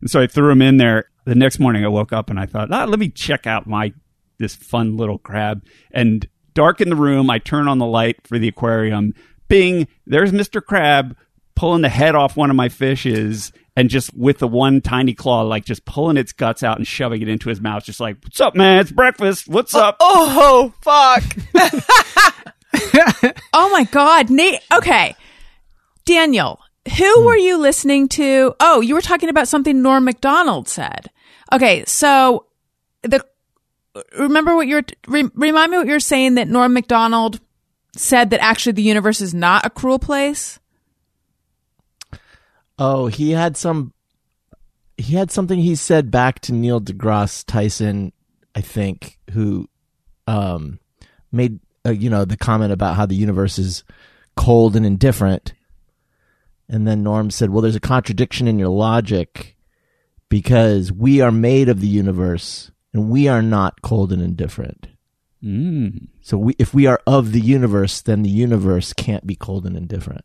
And so I threw him in there. The next morning, I woke up and I thought, ah, let me check out my this fun little crab. And dark in the room, I turn on the light for the aquarium. Bing! There's Mister Crab pulling the head off one of my fishes. And just with the one tiny claw, like just pulling its guts out and shoving it into his mouth, just like, "What's up, man? It's breakfast. What's up?" Oh oh fuck. Oh my God, Nate. Okay. Daniel, Hmm. who were you listening to? Oh, you were talking about something Norm Macdonald said. Okay. So the, remember what you're, re, remind me what you're saying that Norm Macdonald said that actually the universe is not a cruel place? Oh, he had some. He had something he said back to Neil deGrasse Tyson, I think, who um, made uh, you know the comment about how the universe is cold and indifferent, and then Norm said, "Well, there's a contradiction in your logic because we are made of the universe and we are not cold and indifferent. Mm. So we, if we are of the universe, then the universe can't be cold and indifferent."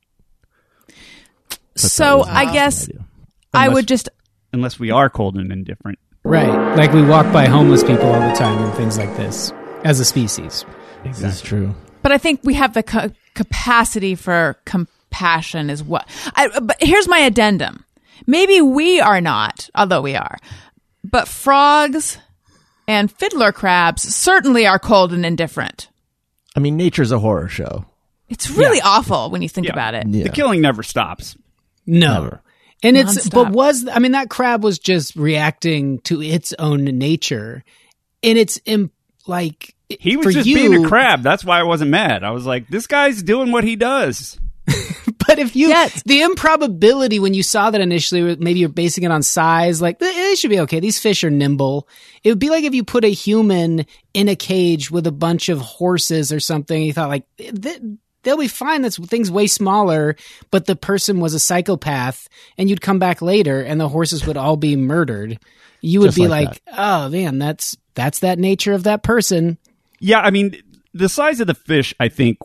Thought that So was I guess idea. I would just, Unless we are cold and indifferent. Right. Like we walk by homeless people all the time and things like this as a species. This is true. but I think we have the ca- capacity for compassion as well. I, but here's my addendum. Maybe we are not, although we are, but frogs and fiddler crabs certainly are cold and indifferent. I mean, nature's a horror show. It's really awful when you think Yeah. about it. Yeah. The killing never stops. No. Never. And it's Nonstop. but was I mean that crab was just reacting to its own nature, and it's im- like He was for just you, being a crab. That's why I wasn't mad. I was like, this guy's doing what he does. But if you Yes. the improbability when you saw that initially, maybe you're basing it on size, like "Eh, they should be okay. These fish are nimble. It would be like if you put a human in a cage with a bunch of horses or something. You thought like th- they'll be fine. That's things way smaller, but the person was a psychopath, and you'd come back later, and the horses would all be murdered. You would Just be like like, oh man, that's that's that nature of that person. Yeah, I mean, the size of the fish, I think,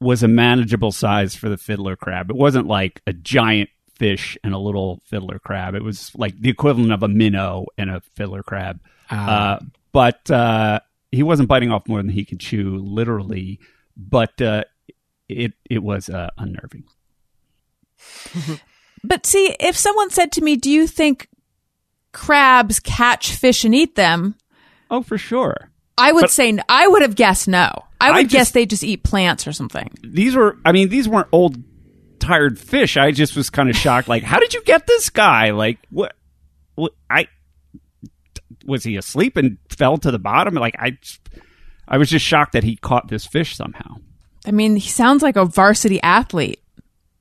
was a manageable size for the fiddler crab. It wasn't like a giant fish and a little fiddler crab. It was like the equivalent of a minnow and a fiddler crab. Ah. Uh, but uh, he wasn't biting off more than he could chew, literally. But uh, it it was uh, unnerving. But see, if someone said to me, Do you think crabs catch fish and eat them? Oh, for sure. I would But- say I would have guessed no. I would I guess they just eat plants or something. these were I mean these weren't old tired fish. I just was kind of shocked. Like, how did you get this guy? Like, what? what I was he asleep and fell to the bottom? Like, I I was just shocked that he caught this fish somehow. I mean, he sounds like a varsity athlete.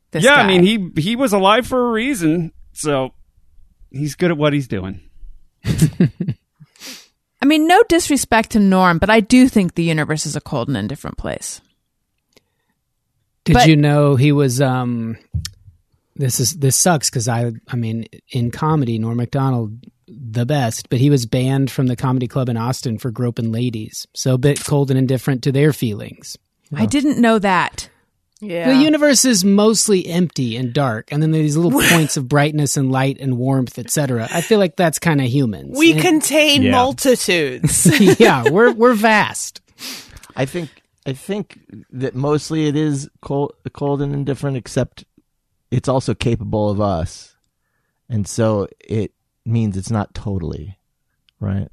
This yeah, I mean he he was alive for a reason, so he's good at what he's doing. I mean, no disrespect to Norm, but I do think the universe is a cold and indifferent place. Did But- you know he was? um This is this sucks because I I mean in comedy Norm Macdonald the best, but he was banned from the comedy club in Austin for groping ladies. So a bit cold and indifferent to their feelings. I didn't know that. Yeah. The universe is mostly empty and dark, and then there's these little points of brightness and light and warmth, etc. I feel like that's kind of humans. we And- contain Yeah. multitudes. yeah, we're we're vast. I think I think that mostly it is cold, cold and indifferent, except it's also capable of us, and so it means it's not totally right.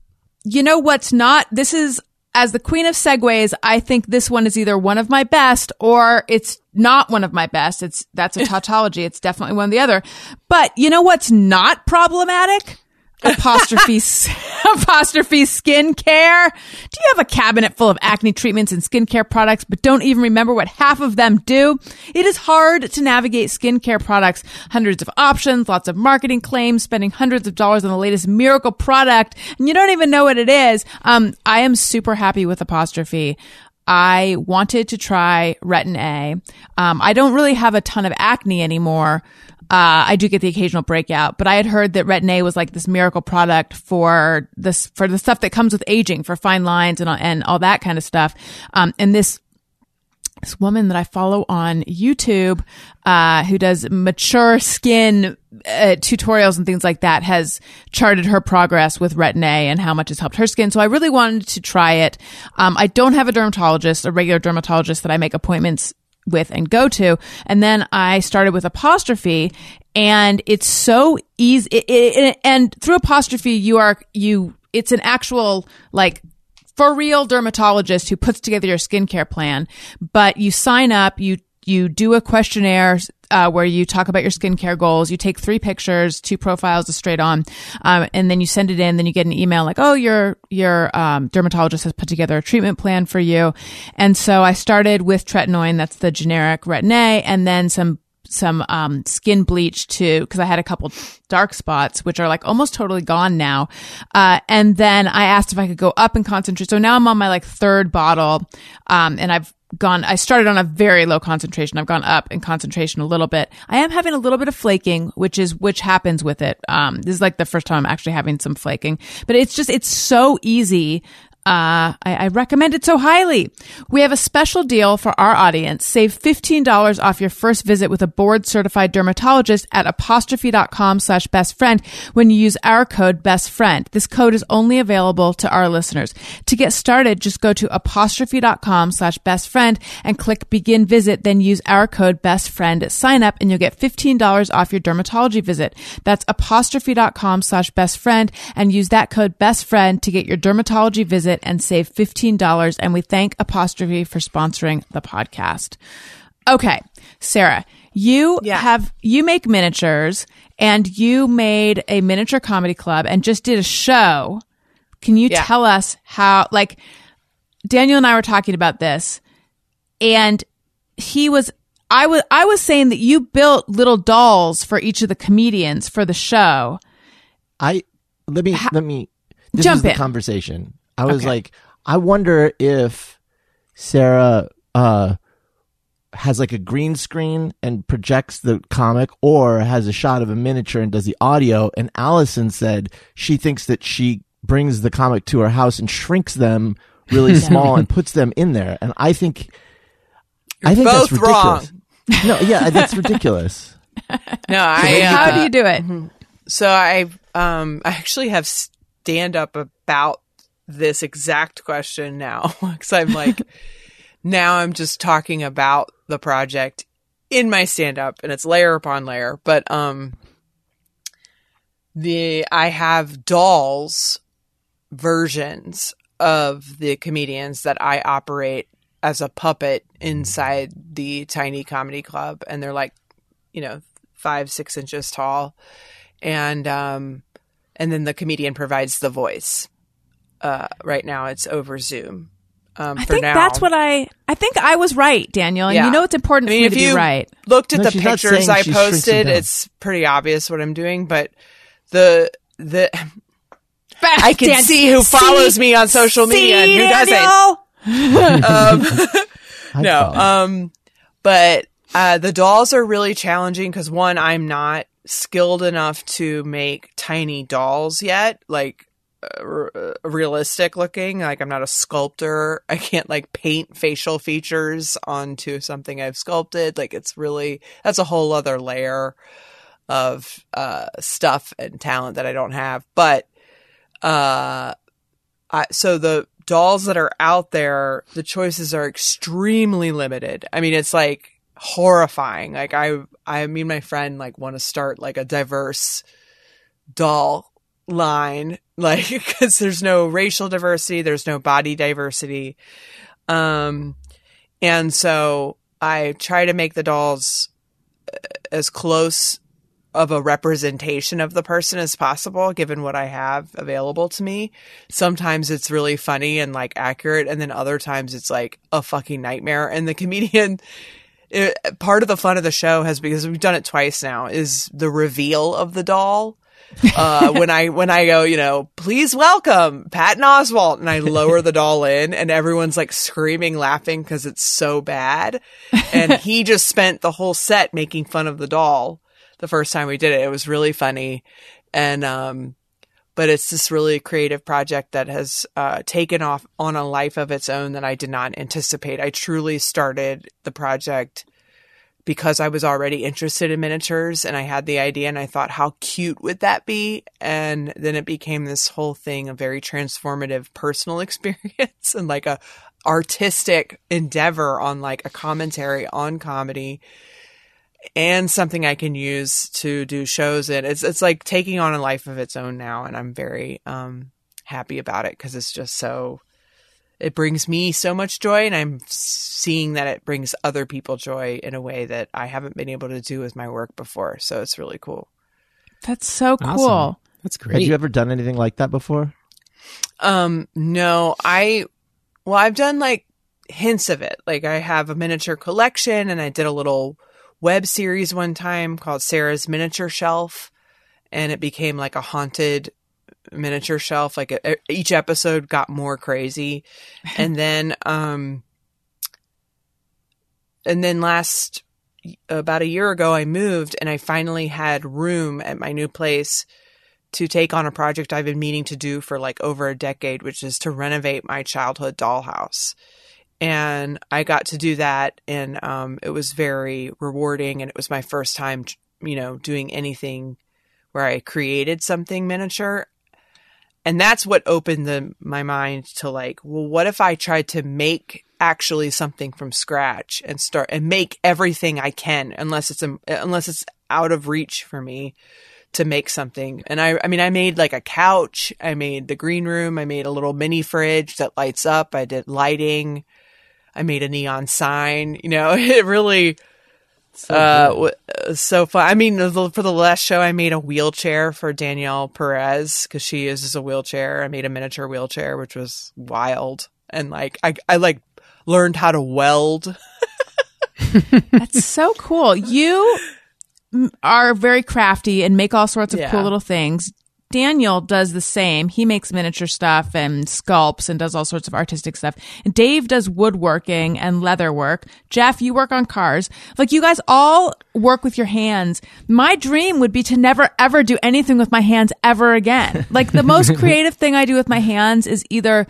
You know what's not? This is as the queen of segues. I think this one is either one of my best or it's not one of my best. It's that's a tautology. It's definitely one of the other. But you know what's not problematic? Apostrophe apostrophe skincare. Do you have a cabinet full of acne treatments and skincare products, but don't even remember what half of them do? It is hard to navigate skincare products. Hundreds of options, lots of marketing claims, spending hundreds of dollars on the latest miracle product, and you don't even know what it is. Um, I am super happy with apostrophe. I wanted to try Retin A. Um, I don't really have a ton of acne anymore. Uh, I do get the occasional breakout, but I had heard that Retin A was like this miracle product for this, for the stuff that comes with aging, for fine lines and, and all that kind of stuff. Um, and this, this woman that I follow on YouTube, uh, who does mature skin uh, tutorials and things like that, has charted her progress with Retin A and how much it's helped her skin. So I really wanted to try it. Um, I don't have a dermatologist, a regular dermatologist that I make appointments with and go to. And then I started with apostrophe and it's so easy. It, it, it- and through apostrophe, you are, you, it's an actual like for real dermatologist who puts together your skincare plan, but you sign up, you you do a questionnaire uh, where you talk about your skincare goals. You take three pictures, two profiles, a straight on, um, and then you send it in. Then you get an email like, "Oh, your your um, dermatologist has put together a treatment plan for you." And so I started with tretinoin, that's the generic Retin A, and then some some um, skin bleach too because I had a couple dark spots which are like almost totally gone now. Uh, and then I asked if I could go up in concentration. So now I'm on my like third bottle, um, and I've gone. I started on a very low concentration. I've gone up in concentration a little bit. I am having a little bit of flaking, which is which happens with it. Um, this is like the first time I'm actually having some flaking, but it's just it's so easy. Uh, I, I recommend it so highly. We have a special deal for our audience. Save $15 off your first visit with a board certified dermatologist at apostrophe.com slash best friend when you use our code best friend. This code is only available to our listeners. To get started, just go to apostrophe.com slash best friend and click begin visit, then use our code best friend at sign up and you'll get $15 off your dermatology visit. That's apostrophe.com slash best friend and use that code best friend to get your dermatology visit and save $15. And we thank Apostrophe for sponsoring the podcast. Okay, Sara, you Yeah. have, you make miniatures and you made a miniature comedy club and just did a show. Can you Yeah. tell us how, like, Daniel and I were talking about this and he was I was I was saying that you built little dolls for each of the comedians for the show. I let me let me this Jump is the in. conversation. I was Okay. like, I wonder if Sara uh has like a green screen and projects the comic or has a shot of a miniature and does the audio and Allison said she thinks that she brings the comic to her house and shrinks them really small and puts them in there and I think I think both that's ridiculous. wrong. No, yeah, that's ridiculous. No, I. How uh, do you do it? So I um I actually have stand up about this exact question now because I'm like now I'm just talking about the project in my stand up and it's layer upon layer but um the I have dolls versions of the comedians that I operate as a puppet inside the tiny comedy club, and they're like, you know, five six inches tall, and um, and then the comedian provides the voice. Uh, right now, it's over Zoom. Um, I for think now. that's what I. I think I was right, Daniel. And Yeah. you know it's important I mean, for me if to be you right. looked at No, the pictures I she shrinks them posted, it's pretty obvious what I'm doing. But the the I can Dan- see who follows me on social media and See, who doesn't. Um, no, um, but uh, the dolls are really challenging because one, I'm not skilled enough to make tiny dolls yet, like r- uh, realistic looking. Like I'm not a sculptor. I can't like paint facial features onto something I've sculpted. Like it's really that's a whole other layer of uh, stuff and talent that I don't have. But uh, I, so the dolls that are out there, the choices are extremely limited. I mean, it's like horrifying. Like I, I mean, my friend like want to start like a diverse doll line, like because there's no racial diversity, there's no body diversity, um, and so I try to make the dolls uh, as close of a representation of the person as possible given what I have available to me. Sometimes it's really funny and like accurate and then other times it's like a fucking nightmare and the comedian it, part of the fun of the show has because we've done it twice now is the reveal of the doll. Uh, when I when I go, you know, please welcome Patton Oswalt, and I lower the doll in, and everyone's like screaming, laughing because it's so bad. And he just spent the whole set making fun of the doll the first time we did it. It was really funny, and um, but it's this really creative project that has uh, taken off on a life of its own that I did not anticipate. I truly started the project because I was already interested in miniatures and I had the idea and I thought, how cute would that be? And then it became this whole thing, a very transformative personal experience and like a artistic endeavor on like a commentary on comedy and something I can use to do shows in. It's it's like taking on a life of its own now, and I'm very um happy about it because it's just so. It brings me so much joy, and I'm seeing that it brings other people joy in a way that I haven't been able to do with my work before. So it's really cool. That's so Awesome. cool. That's great have you ever done anything like that before? Um, no, I, well, I've done like hints of it. Like I have a miniature collection and I did a little web series one time called Sara's Miniature Shelf and it became like a haunted miniature shelf. Like e each episode got more crazy. and then, um, and then last, about a year ago, I moved and I finally had room at my new place to take on a project I've been meaning to do for like over a decade, which is to renovate my childhood dollhouse. And I got to do that, and um, it was very rewarding. And it was my first time, you know, doing anything where I created something miniature. And that's what opened the, my mind to like, well, what if I tried to make actually something from scratch and start and make everything I can, unless it's um, unless it's out of reach for me to make something. And I, I mean, I made like a couch. I made the green room. I made a little mini fridge that lights up. I did lighting. I made a neon sign. You know, it really, uh, w- uh, so fun. I mean, the- for the last show, I made a wheelchair for Danielle Perez because she uses a wheelchair. I made a miniature wheelchair, which was wild. And like, I, I like learned how to weld. That's so cool. You are very crafty and make all sorts of Yeah. cool little things. Daniel does the same. He makes miniature stuff and sculpts and does all sorts of artistic stuff. And Dave does woodworking and leather work. Jeff, you work on cars. Like you guys all work with your hands. My dream would be to never ever do anything with my hands ever again. Like the most creative thing I do with my hands is either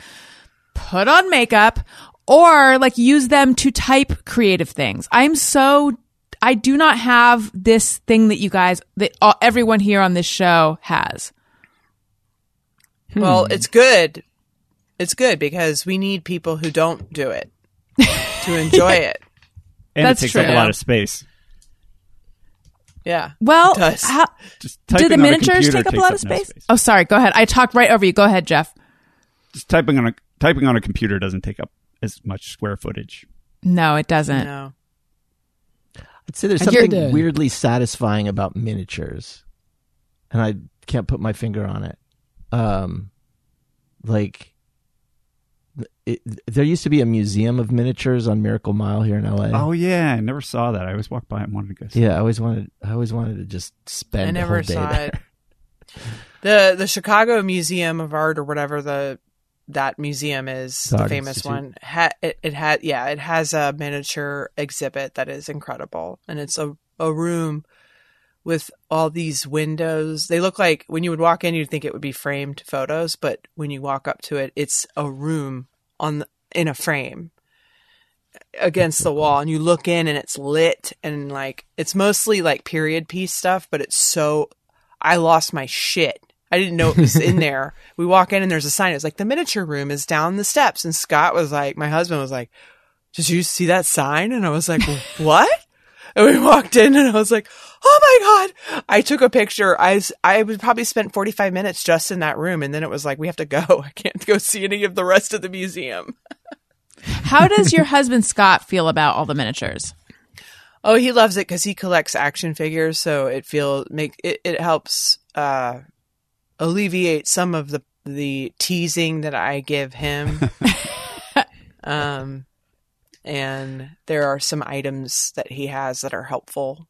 put on makeup or like use them to type creative things. I'm so I do not have this thing that you guys that all, everyone here on this show has. Well, hmm. it's good. It's good because we need people who don't do it to enjoy it. And That's it takes up a lot of space. Yeah. Well, does. how, Just do the miniatures take up a takes lot of no space? Oh, sorry. Go ahead. I talked right over you. Go ahead, Jeff. Just typing on a typing on a computer doesn't take up as much square footage. No, it doesn't. No. I'd say there's I something the- weirdly satisfying about miniatures, and I can't put my finger on it. Um, like, it, there used to be a museum of miniatures on Miracle Mile here in LA. Oh yeah, I never saw that. I always walked by it and wanted to go. See yeah, I always wanted. I always wanted to just spend. I the never whole day saw there. it. The the Chicago Museum of Art or whatever the that museum is The the famous Institute. one. Ha, it, it had yeah, it has a miniature exhibit that is incredible, and it's a a room with all these windows. They look like when you would walk in, you'd think it would be framed photos, but when you walk up to it, it's a room on the, in a frame against the wall and you look in and it's lit and like it's mostly like period piece stuff but it's so I lost my shit. I didn't know it was in there. We walk in and there's a sign. It's like the miniature room is down the steps. And Scott was like, my husband was like, "Did you see that sign?" And I was like, "What?" And we walked in and I was like, "Oh my god!" I took a picture. I, I would probably spent 45 minutes just in that room, and then it was like, "We have to go. I can't go see any of the rest of the museum." How does your husband Scott feel about all the miniatures? Oh, he loves it because he collects action figures, so it feel make it, it helps uh, alleviate some of the the teasing that I give him. um, and there are some items that he has that are helpful,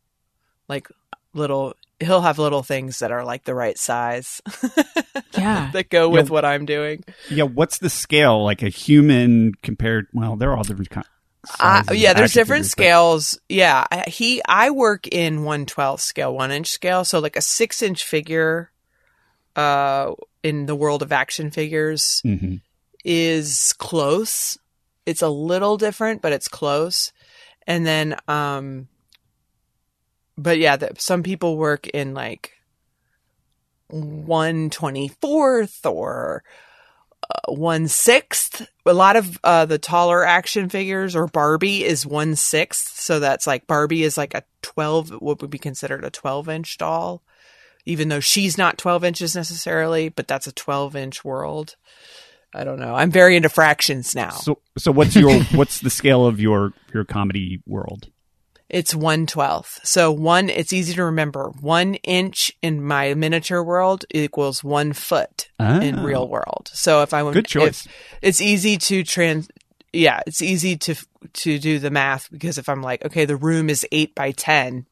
like little. He'll have little things that are like the right size Yeah. that go with Yeah. what I'm doing. Yeah, what's the scale like a human compared? Well, they're all different kinds. Uh, yeah, there's different scales. Yeah, he I work in one twelfth scale, one inch scale, so like a six inch figure, uh, in the world of action figures hmm is close. It's a little different, but it's close. And then, um, but yeah, the, some people work in like one twenty fourth or uh, one sixth. A lot of uh, the taller action figures or Barbie is one sixth. So that's like Barbie is like a twelve, what would be considered a twelve inch doll, even though she's not twelve inches necessarily, but that's a twelve inch world. I don't know. I'm very into fractions now. So, so what's your what's the scale of your your comedy world? It's one twelfth. So one, it's easy to remember. One inch in my miniature world equals one foot in Ah. real world. So if I want, Good choice. if- it's easy to trans. Yeah, it's easy to to do the math because if I'm like, okay, the room is eight by ten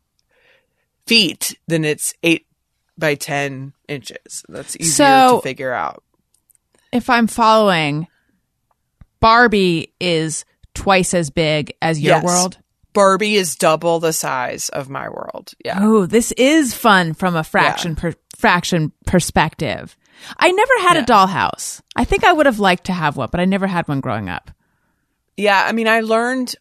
feet, then it's eight by ten inches. That's easier So- to figure out. If I'm following, Barbie is twice as big as your Yes. world. Barbie is double the size of my world. Yeah. Oh, this is fun from a fraction per, fraction perspective. I never had Yeah. a dollhouse. I think I would have liked to have one, but I never had one growing up. Yeah, I mean, I learned,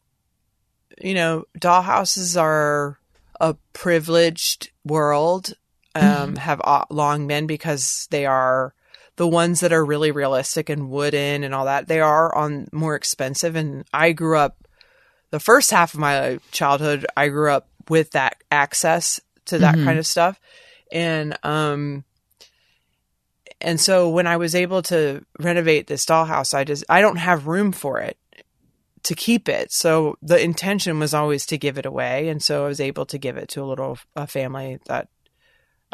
you know, dollhouses are a privileged world, um, have uh, long been because they are the ones that are really realistic and wooden and all that. They are on more expensive. And I grew up, the first half of my childhood, I grew up with that access to that kind of stuff. And, um, and so when I was able to renovate this dollhouse, I just, I don't have room for it to keep it. So the intention was always to give it away, and so I was able to give it to a little a family that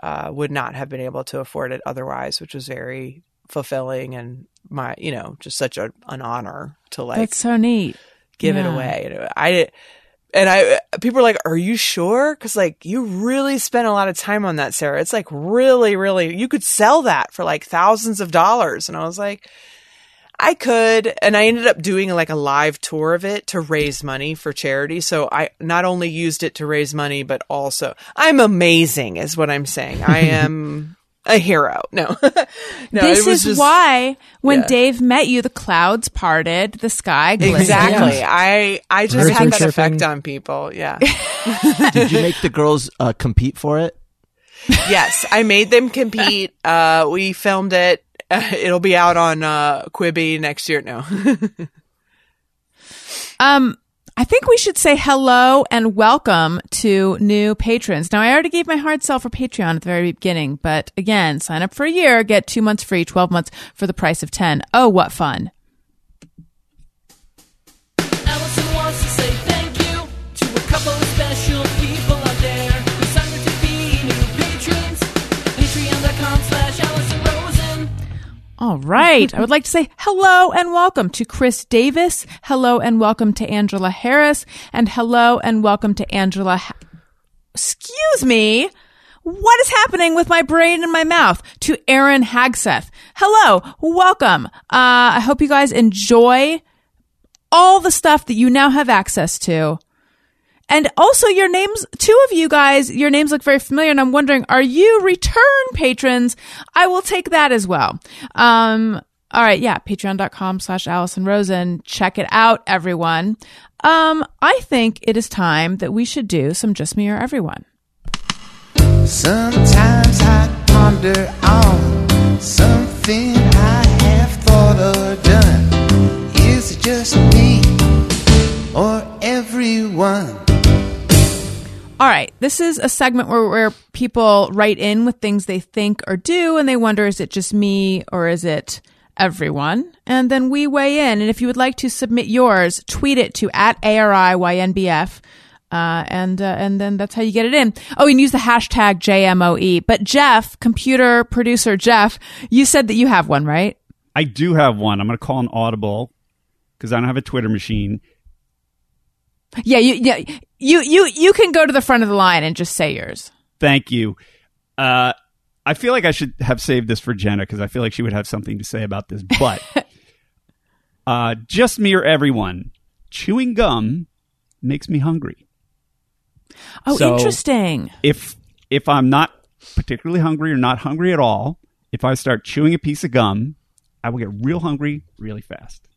uh, would not have been able to afford it otherwise, which was very fulfilling and my you know just such a, an honor to like That's so neat. give it away. And I and I people are like, "Are you sure?" Because like you really spent a lot of time on that, Sara. It's like really, really. You could sell that for like thousands of dollars, and I was like. I could, and I ended up doing like a live tour of it to raise money for charity. So I not only used it to raise money, but also I'm amazing, is what I'm saying. I am a hero. No, no, this it was is just- why when yeah. Dave met you, the clouds parted, the sky glistened. exactly. I I just Birds had were that effect on people. Yeah. Did you make the girls uh, compete for it? yes, I made them compete. Uh, we filmed it. It'll be out on uh, Quibi next year. No, Um, I think we should say hello and welcome to new patrons. Now, I already gave my hard sell for Patreon at the very beginning, but again, sign up for a year, get two months free, 12 months for the price of 10. Oh, what fun. Right. I would like to say hello and welcome to Chris Davis. Hello and welcome to Angela Harris. And hello and welcome to Angela. Ha- Excuse me. What is happening with my brain and my mouth? To Aaron Hagseth. Hello. Welcome. Uh, I hope you guys enjoy all the stuff that you now have access to. And also your names, two of you guys, your names look very familiar and I'm wondering, are you return patrons? I will take that as well. Um, all right. Yeah. Patreon.com slash Allison Rosen. Check it out, everyone. Um, I think it is time that we should do some Just Me or Everyone. Sometimes I ponder on something I have thought or done. Is it just me or everyone? All right. This is a segment where, where people write in with things they think or do, and they wonder, is it just me or is it everyone? And then we weigh in. And if you would like to submit yours, tweet it to at ARIYNBF. Uh, and, uh, and then that's how you get it in. Oh, and use the hashtag JMOE. But Jeff, computer producer Jeff, you said that you have one, right? I do have one. I'm going to call an audible because I don't have a Twitter machine. Yeah, you, yeah, you, you, you can go to the front of the line and just say yours. Thank you. Uh, I feel like I should have saved this for Jenna because I feel like she would have something to say about this. But uh, just me or everyone, chewing gum makes me hungry. Oh, So- interesting. If if I'm not particularly hungry or not hungry at all, if I start chewing a piece of gum, I will get real hungry really fast.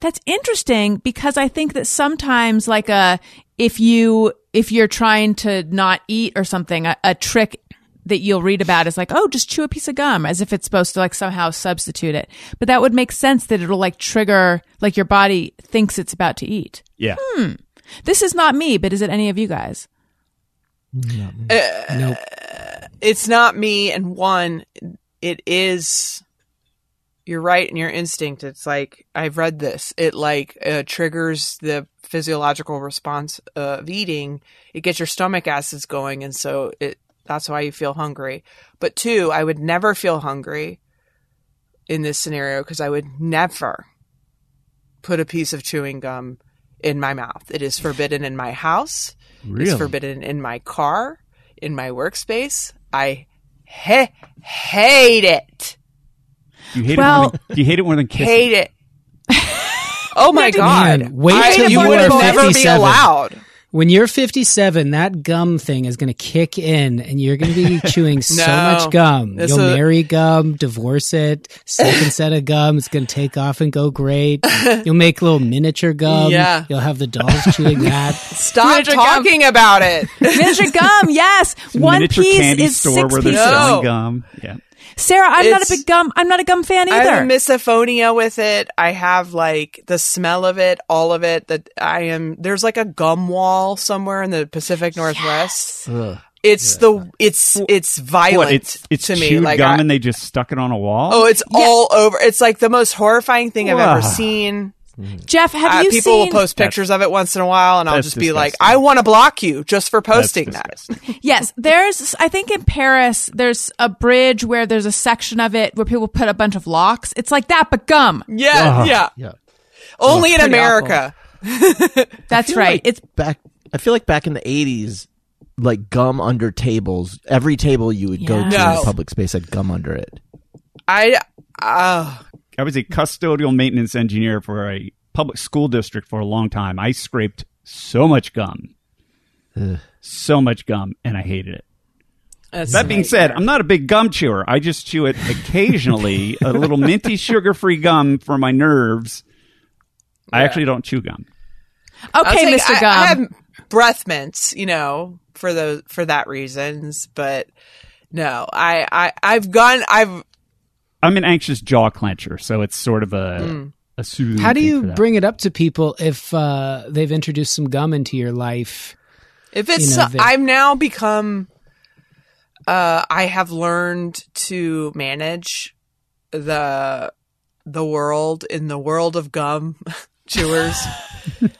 That's interesting because I think that sometimes like a if you if you're trying to not eat or something, a, a trick that you'll read about is like, oh, just chew a piece of gum as if it's supposed to like somehow substitute it. But that would make sense that it'll like trigger like your body thinks it's about to eat. Yeah. Hmm. This is not me, but is it any of you guys? Uh, nope. it's not me and one it is you're right in your instinct it's like i've read this it like uh, triggers the physiological response of eating it gets your stomach acids going and so it that's why you feel hungry but two i would never feel hungry in this scenario because i would never put a piece of chewing gum in my mouth it is forbidden in my house Really? it's forbidden in my car, in my workspace. I ha- hate it. Do you hate Well- it more than, do you hate it more than kissing? Hate it. oh my god! Man, wait I, till you you are never be 57. allowed. When you're 57, that gum thing is going to kick in and you're going to be chewing so much gum. You'll is- marry gum, divorce it, second set of gum, it's going to take off and go great. You'll make little miniature gum. Yeah. You'll have the dolls chewing that. Stop Miniature gum. talking about it. Miniature gum, yes. One Miniature piece candy is store six where they're pieces. No. selling gum. Yeah. Sara, I'm not a big gum. I'm not a gum fan either. I either. have misophonia with it. I have like the smell of it, all of it. That I am. There's like a gum wall somewhere in the Pacific Northwest. Ugh. It's the. It's it's violent What? It's it's to me. chewed Like gum I- and they just stuck it on a wall. Oh, it's all over. It's like the most horrifying thing I've ever Wow. Seen. Jeff, have Uh, you people seen? will post pictures of it once in a while, and I'll That's just be like, "I want to block you just for posting that." Yes, there's. I think in Paris, there's a bridge where there's a section of it where people put a bunch of locks. It's like that, but gum. Yeah, yeah. Yeah. Only in America. That's right. like it's back. I feel like back in the '80s, like gum under tables. Every table you would go Yeah. to in a public space had gum under it. I. Uh, I was a custodial maintenance engineer for a public school district for a long time. I scraped so much gum, Ugh. so much gum, and I hated it. that's That being said, I'm not a big gum chewer. I just chew it occasionally, a little minty sugar-free gum for my nerves. I actually don't chew gum. Okay, take- Mr. I, Gum. I have breath mints, you know, for those for that reasons, but no, I I I've gone. I've I'm an anxious jaw clencher, so it's sort of a Mm. a soothing. How do you bring it up to people if uh, they've introduced some gum into your life? If it's, You know, the- I'm now become, uh, I have learned to manage the, the world in the world of gum chewers.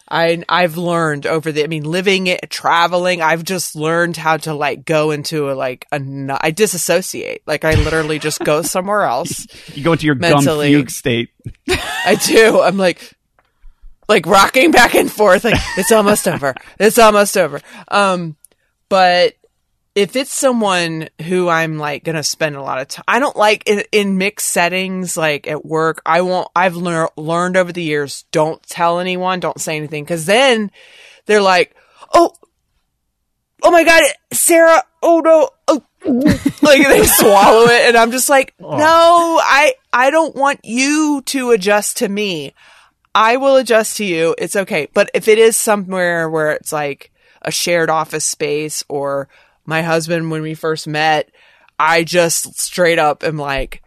I I've learned over the I mean living it traveling I've just learned how to like go into a like a I disassociate like I literally just go somewhere else You go into your Mentally. gum fugue state. I do I'm like like rocking back and forth like it's almost over it's almost over um but if it's someone who I'm like gonna spend a lot of time, I don't like in, in mixed settings, like at work. I won't. I've lear- learned over the years, don't tell anyone, don't say anything, because then they're like, oh, oh my god, Sara, oh no, oh. like they swallow it, and I'm just like, oh. no, I I don't want you to adjust to me. I will adjust to you. It's okay. But if it is somewhere where it's like a shared office space or my husband when we first met, I just straight up am like,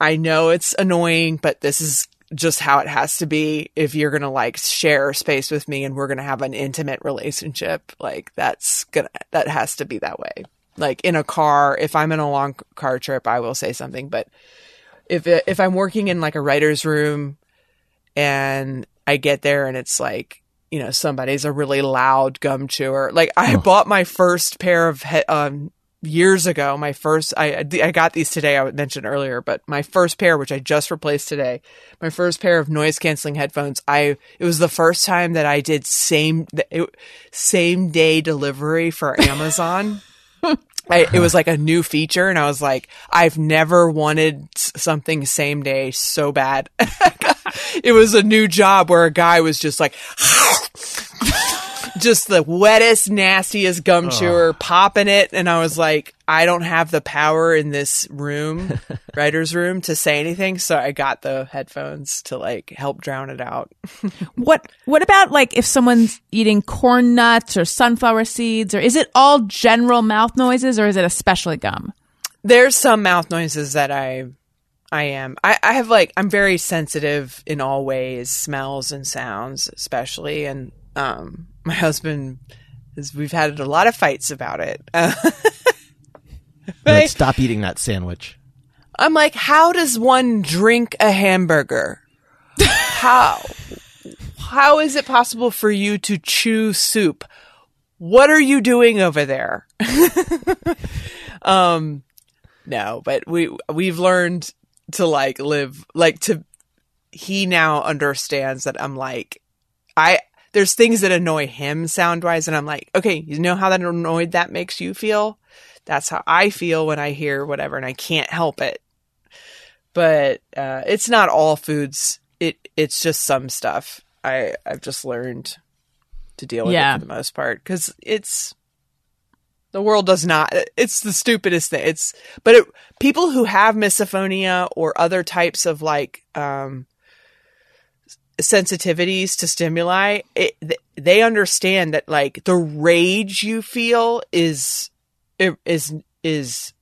I know it's annoying, but this is just how it has to be if you're going to like share space with me and we're going to have an intimate relationship. Like that's going to, that has to be that way. Like in a car, if I'm in a long car trip, I will say something, but if if I'm working in like a writer's room and I get there and it's like, you know, somebody's a really loud gum chewer. Like I bought my first pair of he- um years ago. My first, I I got these today. I mentioned earlier, but my first pair, which I just replaced today, my first pair of noise canceling headphones. I it was the first time that I did same same day delivery for Amazon. I, it was like a new feature, and I was like, I've never wanted something same day so bad. it was a new job where a guy was just like, just the wettest, nastiest gum chewer, popping it, and I was like, I don't have the power in this room, writer's room, to say anything, so I got the headphones to like help drown it out. What what about like if someone's eating corn nuts or sunflower seeds or is it all general mouth noises or is it especially gum? there's some mouth noises that I I am. I, I have like I'm very sensitive in all ways, smells and sounds especially and um my husband is we've had a lot of fights about it. Uh, stop eating that sandwich. I'm like, how does one drink a hamburger? how how is it possible for you to chew soup? What are you doing over there? um no, but we we've learned to like live like to he now understands that I'm like I there's things that annoy him sound wise and I'm like, okay, you know how that annoyed that makes you feel? That's how I feel when I hear whatever and I can't help it. But uh it's not all foods. It it's just some stuff. I I've just learned to deal with Yeah. it for the most part cuz it's the world does not it's the stupidest thing it's but it, people who have misophonia or other types of like um sensitivities to stimuli it, they understand that like the rage you feel is is is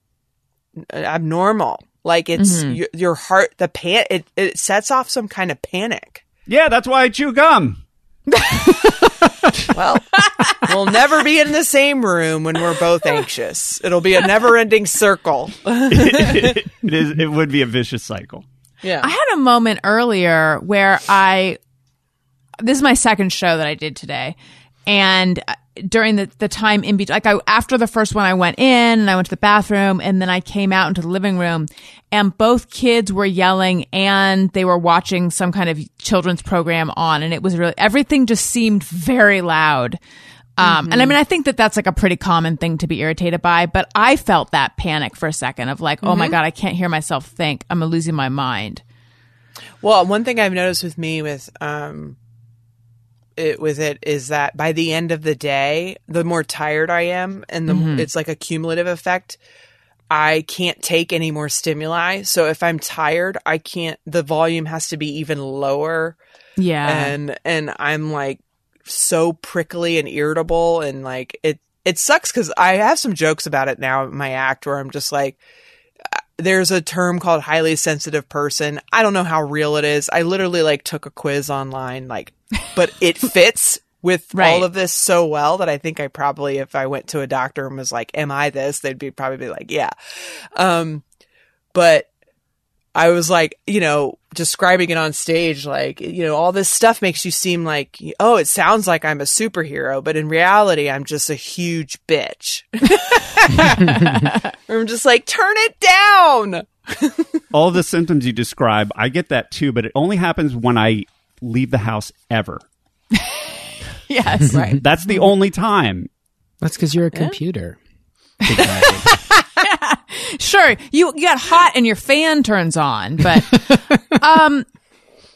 abnormal like it's mm-hmm. your, your heart the pan it, it sets off some kind of panic Yeah, that's why I chew gum. well we'll never be in the same room when we're both anxious it'll be a never ending circle it is. It would be a vicious cycle. Yeah. I had a moment earlier where I this is my second show that I did today. And uh, during the, the time in between like I after the first one I went in and I went to the bathroom and then I came out into the living room and both kids were yelling and they were watching some kind of children's program on and it was really everything just seemed very loud um, and I mean, I think that that's like a pretty common thing to be irritated by, but I felt that panic for a second of like, oh my God, I can't hear myself think. I'm losing my mind. Well, one thing I've noticed with me with um it with it is that by the end of the day, the more tired I am and the it's like a cumulative effect. I can't take any more stimuli. So if I'm tired, I can't the volume has to be even lower Yeah. and and I'm like so prickly and irritable and like it it sucks cuz I have some jokes about it now in my act where I'm just like uh, there's a term called highly sensitive person. I don't know how real it is. I literally like took a quiz online like but it fits with Right. all of this so well that I think I probably if I went to a doctor and was like am I this they'd be probably be like yeah. Um but I was like, you know, describing it on stage, like, you know, all this stuff makes you seem like, oh, it sounds like I'm a superhero, but in reality, I'm just a huge bitch. I'm just like, turn it down. All the symptoms you describe, I get that too, but it only happens when I leave the house ever. Yes. Right. That's the only time. That's because you're a computer. Sure you, you get hot and your fan turns on but um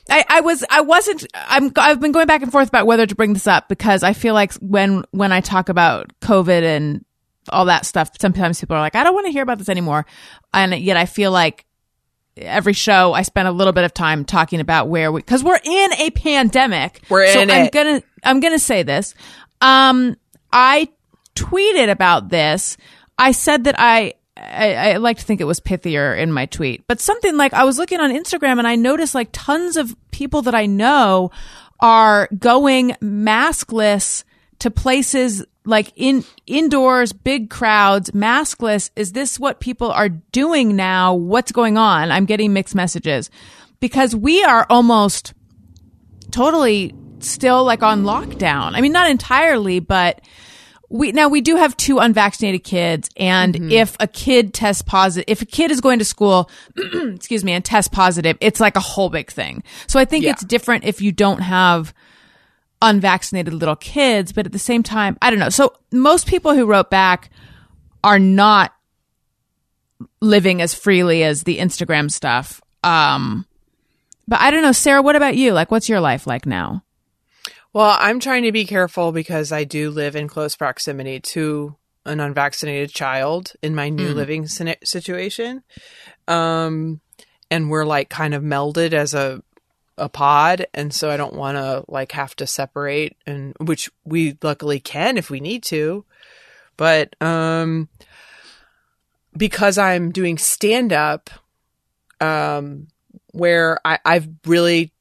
I, I was I wasn't I'm I've been going back and forth about whether to bring this up because I feel like when when I talk about COVID and all that stuff sometimes people are like I don't want to hear about this anymore. And yet I feel like every show I spend a little bit of time talking about where we because we're in a pandemic. We're so in I'm it. gonna I'm gonna say this. Um I tweeted about this. I said that I I, I like to think it was pithier in my tweet, but something like I was looking on Instagram and I noticed like tons of people that I know are going maskless to places like in indoors, big crowds, maskless. Is this what people are doing now? What's going on? I'm getting mixed messages because we are almost totally still like on lockdown. I mean, not entirely, but we now we do have two unvaccinated kids and if a kid tests positive if a kid is going to school excuse me and test positive it's like a whole big thing. So i think Yeah. it's different if you don't have unvaccinated little kids but at the same time i don't know. So most people who wrote back are not living as freely as the instagram stuff. Um but i don't know. Sara what about you? Like what's your life like now Well, I'm trying to be careful because I do live in close proximity to an unvaccinated child in my new living sina- situation. Um, and we're like kind of melded as a a pod, and so I don't want to like have to separate, and which we luckily can if we need to. But um, because I'm doing stand up, um, where I, I've really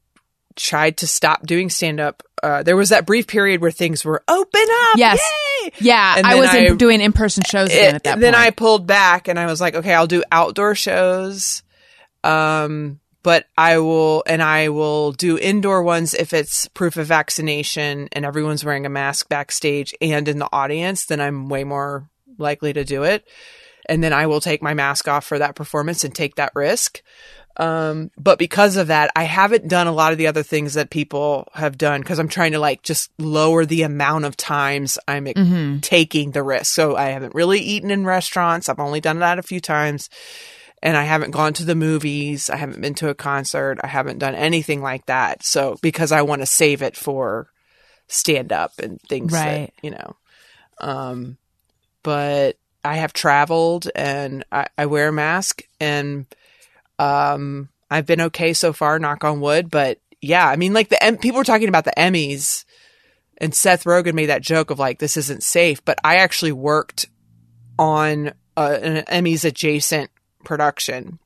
tried to stop doing stand up. Uh, there was that brief period where things were open up. Yes. Yay! yeah And i was in, doing in-person shows again It- at that then point I pulled back and I was like, okay, I'll do outdoor shows. Um, but I will, and I will do indoor ones if it's proof of vaccination and everyone's wearing a mask backstage and in the audience, then I'm way more likely to do it. And then I will take my mask off for that performance and take that risk. Um, but because of that, I haven't done a lot of the other things that people have done because I'm trying to like just lower the amount of times I'm Mm-hmm. taking the risk. So I haven't really eaten in restaurants. I've only done that a few times. And I haven't gone to the movies. I haven't been to a concert. I haven't done anything like that. So because I want to save it for stand up and things Right. that, you know. Um, but I have traveled and I, I wear a mask and um I've been okay so far, knock on wood. But yeah, I mean, like the em- people were talking about the Emmys, and Seth Rogen made that joke of like this isn't safe. But I actually worked on uh, an Emmys adjacent production,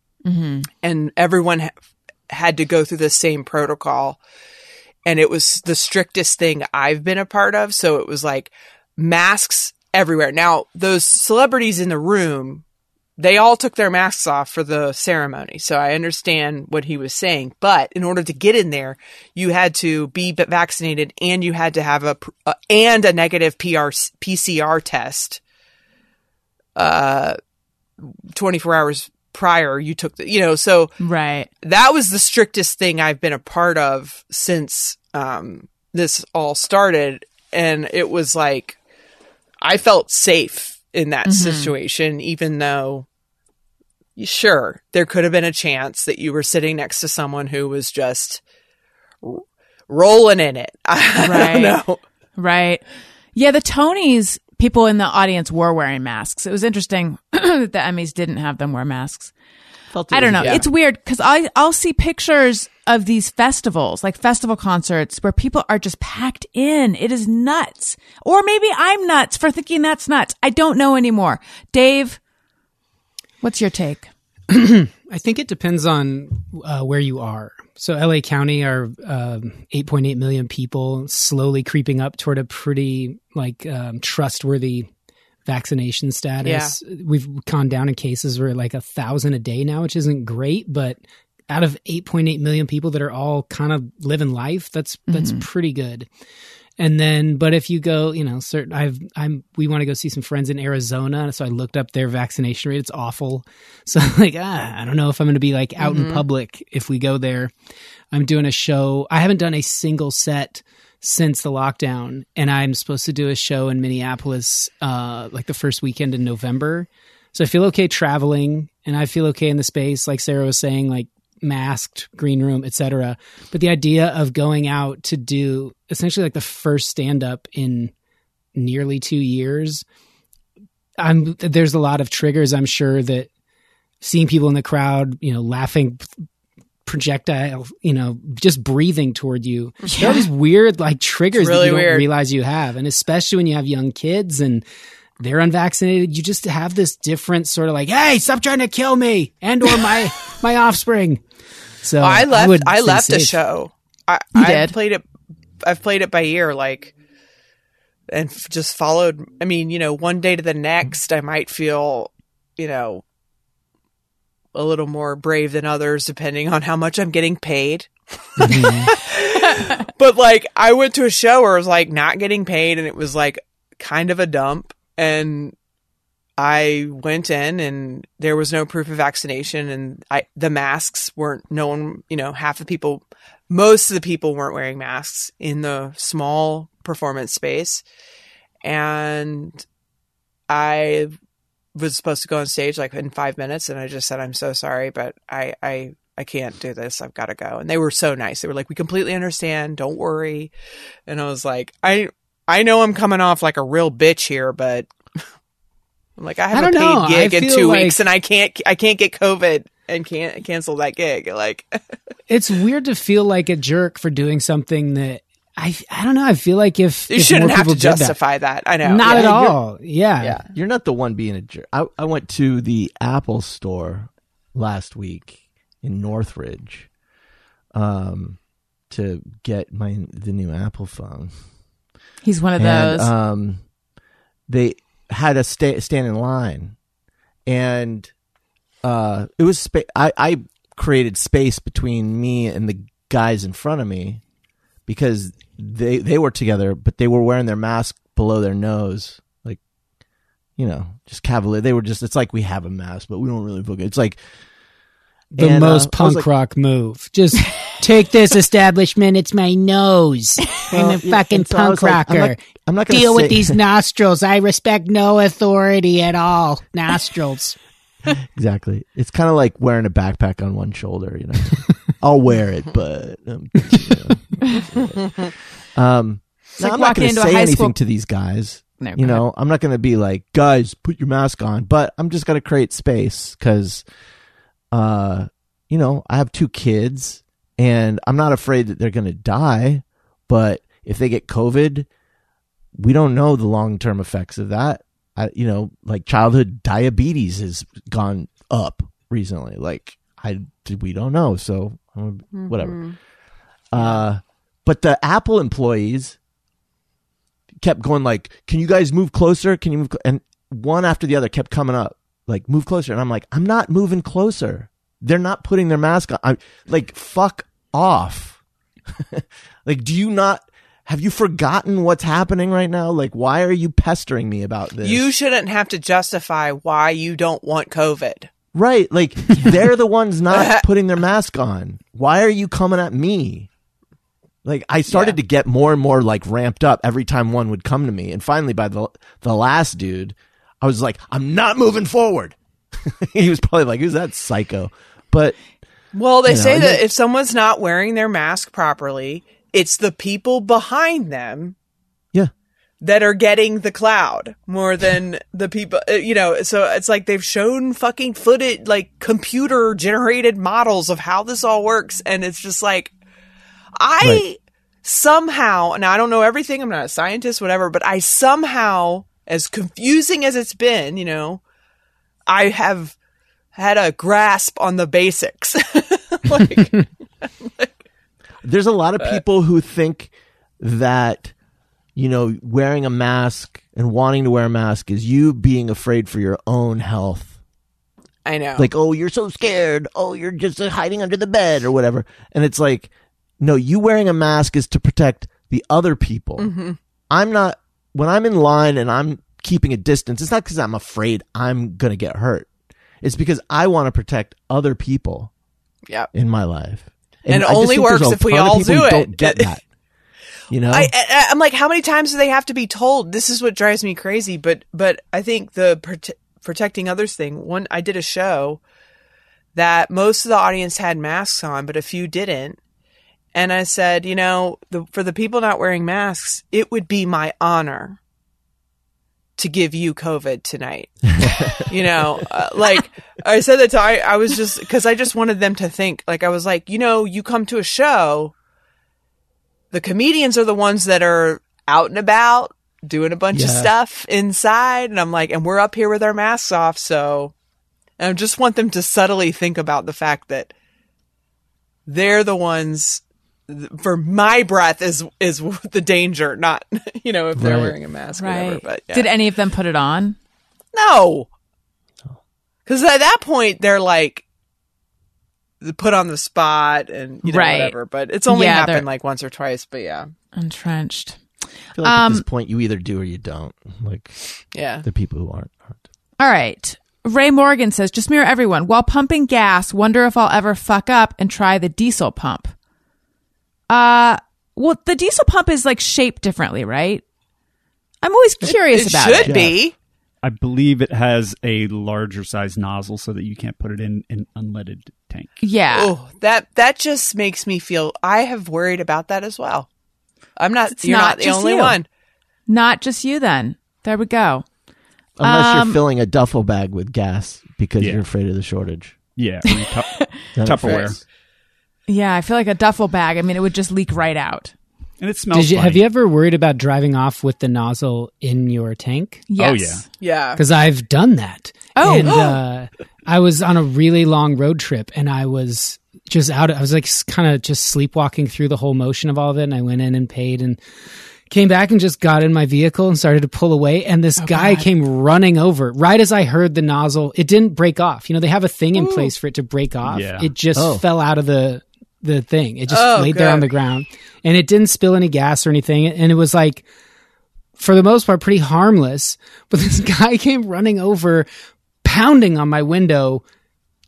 and everyone ha- had to go through the same protocol, and it was the strictest thing I've been a part of. So it was like masks everywhere. Now those celebrities in the room they all took their masks off for the ceremony. So I understand what he was saying. But in order to get in there, you had to be vaccinated and you had to have a, pr- uh, and a negative PR, PCR test, uh, 24 hours prior. You took the, you know, so right that was the strictest thing I've been a part of since, um, this all started. And it was like, I felt safe in that mm-hmm. situation, even though, sure, there could have been a chance that you were sitting next to someone who was just r- rolling in it. I Right. don't. Right. Yeah, the Tonys, people in the audience were wearing masks. It was interesting that the Emmys didn't have them wear masks. Felt I don't know. yeah. It's weird because I I'll see pictures of these festivals, like festival concerts, where people are just packed in. It is nuts. Or maybe I'm nuts for thinking that's nuts. I don't know anymore. Dave, what's your take? I think it depends on uh, where you are. So, LA County are um 8.8 million people, slowly creeping up toward a pretty like um, trustworthy vaccination status. We've gone down in cases where like a thousand a day now, which isn't great, but out of 8.8 million people that are all kind of living life, that's that's pretty good. And then, but if you go, you know, certain, I've, I'm, we want to go see some friends in Arizona. So I looked up their vaccination rate. It's awful. So I'm like, ah, I don't know if I'm going to be like out in public if we go there. I'm doing a show. I haven't done a single set since the lockdown, and I'm supposed to do a show in Minneapolis, uh, like the first weekend in November. So I feel okay traveling, and I feel okay in the space, like Sara was saying, like masked, green room, etc. But the idea of going out to do essentially like the first stand up in nearly two years, I'm there's a lot of triggers. I'm sure that seeing people in the crowd, you know, laughing projectile, you know, just breathing toward you. There are these weird like triggers It's that really you don't weird. realize you have. And especially when you have young kids and they're unvaccinated, you just have this different sort of like, hey, stop trying to kill me and or my my offspring. So I left. I, stay left a show. I, You I did? played it. I've played it by ear, like, and f- just followed. I mean, you know, one day to the next, I might feel, you know, a little more brave than others, depending on how much I'm getting paid. Mm-hmm. but like, I went to a show where I was like not getting paid, and it was like kind of a dump, and I went in and there was no proof of vaccination and I the masks weren't no one, you know, half the people most of the people weren't wearing masks in the small performance space. And I was supposed to go on stage like in 5 minutes and I just said I'm so sorry but I I I can't do this. I've got to go. And they were so nice. They were like, "We completely understand. Don't worry." And I was like, "I I know I'm coming off like a real bitch here, but I'm like, I have I a don't know. paid gig I in two like- weeks, and I can't, I can't get COVID and can't cancel that gig. Like, It's weird to feel like a jerk for doing something that I I don't know. I feel like if you if shouldn't more have to did that- justify that. I know. Not Yeah. at you're- all. Yeah. Yeah. You're not the one being a jerk. I, I went to the Apple store last week in Northridge um, to get my the new Apple phone. He's one of and those. um, they had to sta- stand in line, and uh, it was spa- I, I created space between me and the guys in front of me because they they were together, but they were wearing their mask below their nose, like you know, just cavalier. They were just. It's like we have a mask, but we don't really look. It's like The And, uh, most was punk like- rock move. Just take this establishment. It's my nose. I'm a fucking so punk like, rocker. not- I'm not gonna Deal say- with these nostrils. I respect no authority at all. Nostrils. Exactly. It's kind of like wearing a backpack on one shoulder. You know, I'll wear it, but um, you know. um, no, like I'm not going to say anything school- to these guys. No, you know, I'm not going to be like, guys, put your mask on. But I'm just going to create space because, uh, you know, I have two kids, and I'm not afraid that they're going to die. But if they get COVID, we don't know the long term effects of that. I, you know, like childhood diabetes has gone up recently. Like I, we don't know. So um, whatever. Uh, but the Apple employees kept going like, "Can you guys move closer? Can you move?" cl-" And one after the other kept coming up, like, "Move closer." And I'm like, "I'm not moving closer. They're not putting their mask on. I'm like, fuck off." like, do you not? Have you forgotten what's happening right now? Like, why are you pestering me about this? You shouldn't have to justify why you don't want COVID. Right. Like they're the ones not putting their mask on. Why are you coming at me? Like I started Yeah. to get more and more like ramped up every time one would come to me. And finally by the the last dude, I was like, I'm not moving forward. he was probably like, who's that psycho? But Well, they You know, say that if someone's not wearing their mask properly, it's the people behind them yeah. that are getting the cloud more than the people, uh, you know, so it's like they've shown fucking footage, like computer generated models of how this all works. And it's just like, I Right. somehow, and I don't know everything, I'm not a scientist, whatever, but I somehow, as confusing as it's been, you know, I have had a grasp on the basics. like, There's a lot of people who think that you know, wearing a mask and wanting to wear a mask is you being afraid for your own health. I know. Like, oh, you're so scared. Oh, you're just uh, hiding under the bed or whatever. And it's like, no, you wearing a mask is to protect the other people. I'm not, when I'm in line and I'm keeping a distance, it's not because I'm afraid I'm going to get hurt. It's because I want to protect other people yeah. in my life. And it only works if we all do it. Don't get that. You know? I, I, I'm like, how many times do they have to be told? This is what drives me crazy. But, but I think the prote- protecting others thing. One, I did a show that most of the audience had masks on, but a few didn't. And I said, you know, the, for the people not wearing masks, it would be my honor to give you COVID tonight. you know, uh, like I said that to I, I was just because I just wanted them to think. Like I was like, you know, you come to a show the comedians are the ones that are out and about doing a bunch of stuff inside and i'm like and we're up here with our masks off so and i just want them to subtly think about the fact that they're the ones for my breath is is the danger not you know if they're Right. wearing a mask or whatever Right. but yeah. Did any of them put it on? no because at that point they're like put on the spot and you know Right. whatever but it's only Yeah, they're- happened like once or twice but yeah Entrenched. I feel like at Um, this point you either do or you don't. Like yeah the people who aren't. aren't. All right. Ray Morgan says, just mirror everyone. While pumping gas, wonder if I'll ever fuck up and try the diesel pump. Uh, well, the diesel pump is like shaped differently, right? I'm always curious it about should it. Should be I believe it has a larger size nozzle so that you can't put it in an unleaded tank. Yeah. Oh, that that just makes me feel. I have worried about that as well. I'm not. It's you're not not, the just only you. one. Not just you then. There we go. Unless Um, you're filling a duffel bag with gas because Yeah. you're afraid of the shortage. Yeah, or you tu- Tupperware, fits. Yeah, I feel like a duffel bag. I mean, it would just leak right out. and it smells. Did you, have you ever worried about driving off with the nozzle in your tank? Yes. Oh, yeah. Yeah. Because I've done that. Oh. and uh, I was on a really long road trip, and I was just out. I was like kind of just sleepwalking through the whole motion of all of it. And I went in and paid, and came back and just got in my vehicle and started to pull away. And this guy came running over right as I heard the nozzle. It didn't break off. You know, they have a thing in place for it to break off. Yeah. It just Oh. fell out of the the thing. It just Oh, laid there on the ground, and it didn't spill any gas or anything. And it was like for the most part, pretty harmless. But this guy came running over, pounding on my window,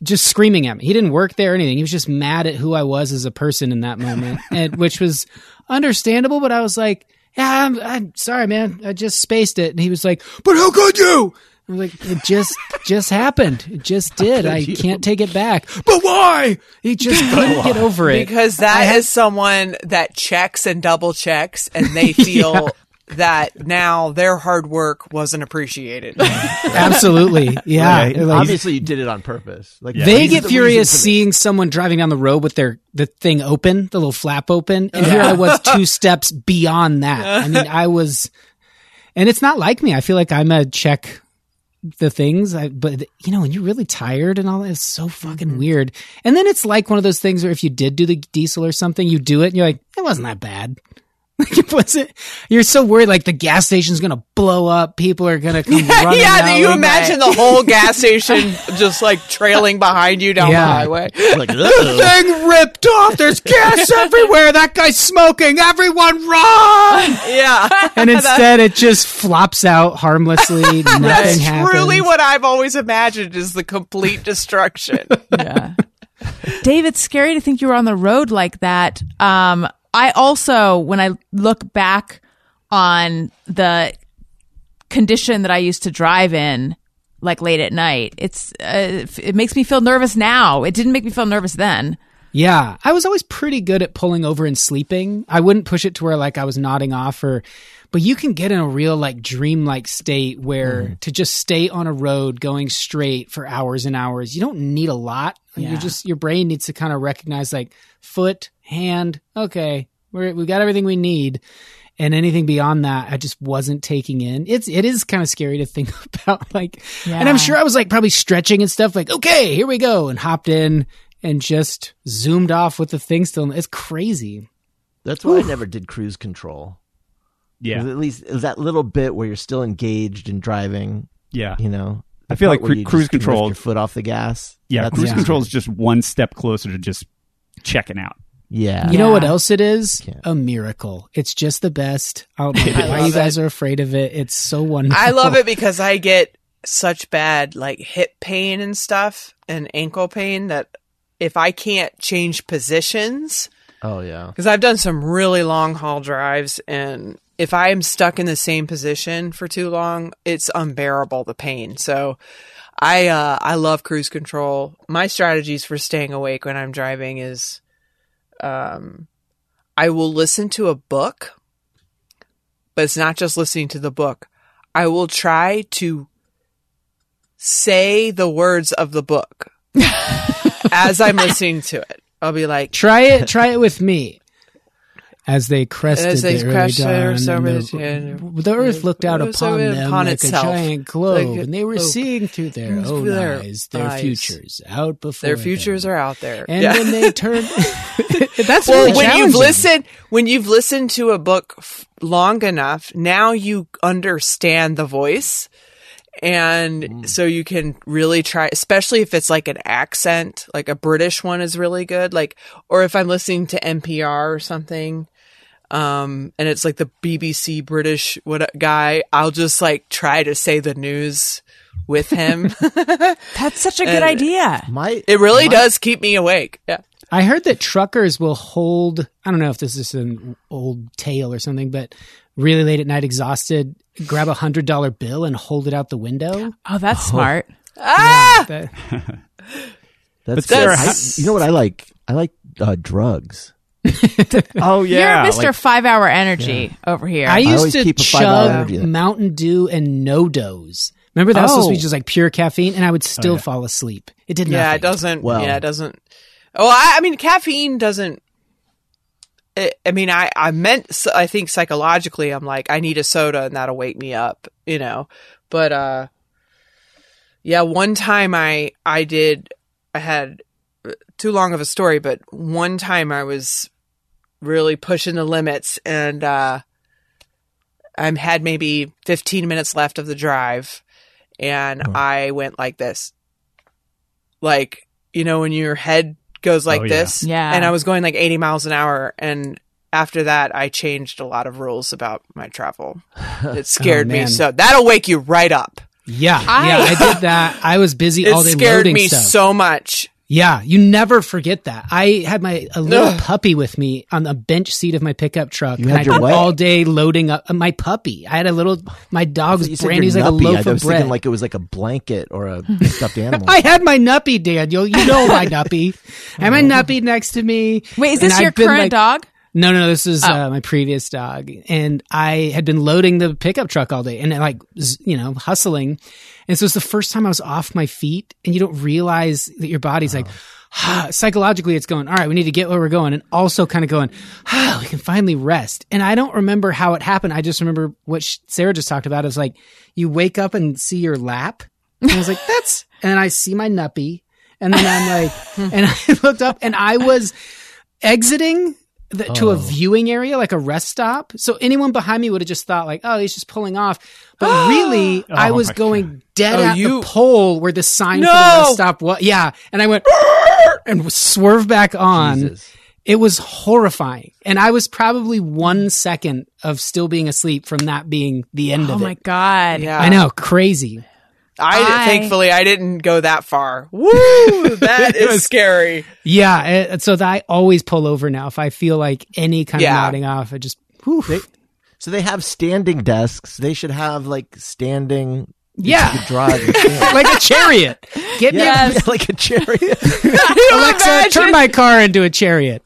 just screaming at me. He didn't work there or anything. He was just mad at who I was as a person in that moment, and which was understandable. But I was like, "Yeah, I'm, I'm sorry, man. I just spaced it." And he was like, "But how could you?" I was like, "It just just happened. It just did. I can't take it back." But why? He just couldn't get over it. because that is someone that checks and double checks, and they feel that now their hard work wasn't appreciated. Absolutely, yeah. Okay. Like- Obviously, you did it on purpose. Like Yeah. They get the furious reasons for this. seeing someone driving down the road with their the thing open, the little flap open, and here I was two steps beyond that. I mean, I was, and it's not like me. I feel like I'm a check the things, I, but you know, when you're really tired and all that, it's so fucking mm-hmm. weird. And then it's like one of those things where if you did do the diesel or something, you do it, and you're like, it wasn't that bad. Like it wasn't. You're so worried, like the gas station's gonna blow up. People are gonna come running. yeah, out. do you imagine the whole gas station just like trailing behind you down Yeah. the highway? Like, "Ugh." thing ripped off. There's gas everywhere. That guy's smoking. Everyone run! Yeah. And instead, it just flops out harmlessly. Nothing That's happens. truly what I've always imagined is the complete destruction. yeah. Dave, it's scary to think you were on the road like that. Um, I also, when I look back on the condition that I used to drive in, like late at night, it's uh, it makes me feel nervous now. It didn't make me feel nervous then. Yeah, I was always pretty good at pulling over and sleeping. I wouldn't push it to where like I was nodding off or but you can get in a real like dreamlike state where to just stay on a road going straight for hours and hours. You don't need a lot. Like, Yeah. You just your brain needs to kind of recognize like foot, hand, okay, we're we got everything we need. And anything beyond that, I just wasn't taking in. It's it is kind of scary to think about like and I'm sure I was like probably stretching and stuff like, okay, here we go, and hopped in and just zoomed off with the thing still. It's crazy. That's why I never did cruise control. Yeah. At least it was that little bit where you're still engaged in driving. Yeah. You know, I feel like where cru- you cruise just can lift control- your foot off the gas. Yeah, That's- cruise Yeah. control is just one step closer to just checking out. Yeah, You know what else it is? Yeah. A miracle. It's just the best. I don't know why you guys are afraid of it. It's so wonderful. I love it because I get such bad like hip pain and stuff and ankle pain that if I can't change positions, Oh yeah. because I've done some really long haul drives and if I am stuck in the same position for too long, it's unbearable the pain. So I uh I love cruise control. My strategies for staying awake when I'm driving is um I will listen to a book, but it's not just listening to the book. I will try to say the words of the book as I'm listening to it. I'll be like, Try it. Try it with me. As they crested As they the crashed dawn, and the, yeah. the earth looked out upon them upon like itself. a giant globe, Like and they were globe. seeing through their own their eyes their eyes. futures out before their futures them. are out there. And Yeah. when they turn, that's well, really when you've listened, when you've listened to a book f- long enough, now you understand the voice. And mm. so you can really try, especially if it's like an accent, like a British one is really good. Like, or if I'm listening to NPR or something, um, and it's like the BBC British what guy, I'll just like try to say the news with him. That's such a good And- idea. My it really does keep me awake. Yeah. I heard that truckers will hold, I don't know if this is an old tale or something, but really late at night, exhausted, grab a hundred dollar bill and hold it out the window. Oh, that's smart. That- that's Sara, I- you know what I like? I like uh, drugs. Oh yeah, You're Mr. like- Five Hour Energy over here. I used always to keep a chug. Mountain Dew and NoDoz. Remember that was supposed to be Oh. just like pure caffeine, and I would still yeah. fall asleep. It did not. Yeah, nothing. it doesn't. Well- yeah, it doesn't. Oh, I, I mean, caffeine doesn't. It, I mean, I I meant. I think psychologically, I'm like, I need a soda and that'll wake me up, you know. But uh, yeah, one time I I did. I had uh, too long of a story, but one time I was really pushing the limits, and uh, I had maybe 15 minutes left of the drive, and I went like this like you know when your head goes like Oh, yeah. this Yeah. and i was going like 80 miles an hour and after that i changed a lot of rules about my travel it scared me so that'll wake you right up Yeah, I- yeah, I did that. I was busy it all day scared me stuff. so much Yeah, you never forget that. I had my a little Ugh. puppy with me on the bench seat of my pickup truck, You and had I your spent what? all day loading up uh, my puppy. I had a little. My dog was You said brand. you're He's like a loaf I of was bread. thinking like it was like a blanket or a stuffed animal. I had my nuppy, Daniel. You know my nuppy. I had my nuppy next to me. Wait, is this your I've current like- dog? No, no, this is Oh. uh, my previous dog, and I had been loading the pickup truck all day and like you know hustling, and so it's the first time I was off my feet, and you don't realize that your body's like. Ah, psychologically, it's going, all right, we need to get where we're going. And also kind of going, ah, we can finally rest. And I don't remember how it happened. I just remember what Sara just talked about is like, you wake up and see your lap. And I was like, that's, and I see my nuppy. And then I'm like, and I looked up and I was exiting the, to a oh. viewing area, like a rest stop. So anyone behind me would have just thought like, oh, he's just pulling off. But really, oh I Oh was my going dead Oh, at you- the pole where the sign for the rest stop was. Yeah. And I went and swerved back on. Jesus. It was horrifying. And I was probably one second of still being asleep from that being the end oh of it. Oh my god. yeah I know. Crazy. I, I- thankfully i didn't go that far woo that is was- scary Yeah. And so that I always pull over now. If I feel like any kind Yeah. of nodding off, I just, whew. So they have standing desks. They should have like standing. Yeah. You could drive. like a chariot. Get me yeah, like a chariot. Alexa, turn my car into a chariot.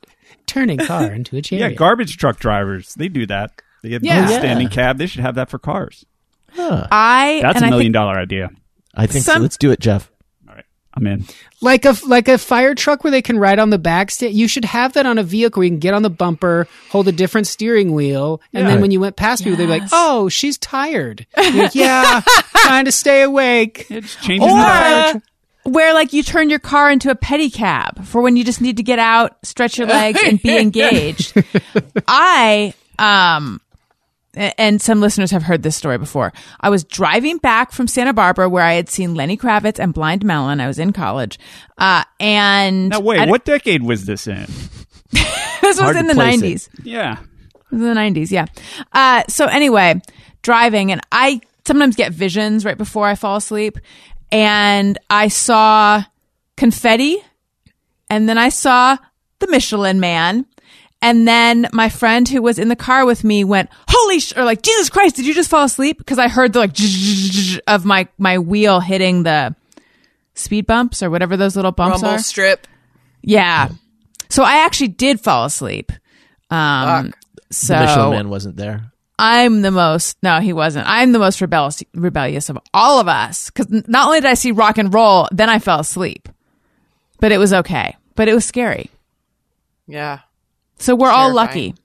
Turning car into a chariot. yeah, garbage truck drivers they do that. They get Yeah. a Yeah. standing cab. They should have that for cars. Huh. I That's and a I million think- dollar idea. I think so. Let's do it, Jeff. All right, I'm in. like a like a fire truck where they can ride on the back sta You should have that on a vehicle where you can get on the bumper, hold a different steering wheel, and Yeah. then when you went past people, they'd be like, "Oh, she's tired." Like, yeah, trying to stay awake. It's changing the fire or truck. where like you turn your car into a pedicab for when you just need to get out, stretch your legs, and be engaged. I um a- and some listeners have heard this story before. I was driving back from Santa Barbara where I had seen Lenny Kravitz and Blind Melon. I was in college. Uh, and Now wait, what decade was this in? this was Hard to in the place it. 90s. Yeah. It was in the 90s, yeah. Uh, so anyway, driving and I sometimes get visions right before I fall asleep and I saw confetti and then I saw the Michelin man and then my friend who was in the car with me went, holy sh-, or like, Jesus Christ, did you just fall asleep? Cause I heard the like of my, my wheel hitting the speed bumps or whatever those little bumps Rumble are. strip. Yeah. So I actually did fall asleep. Um, Fuck. so the Michelin Man wasn't there. I'm the most, no, he wasn't. I'm the most rebellious, rebellious of all of us. Cause not only did I see rock and roll, then I fell asleep, but it was okay, but it was scary. Yeah. So we're all lucky.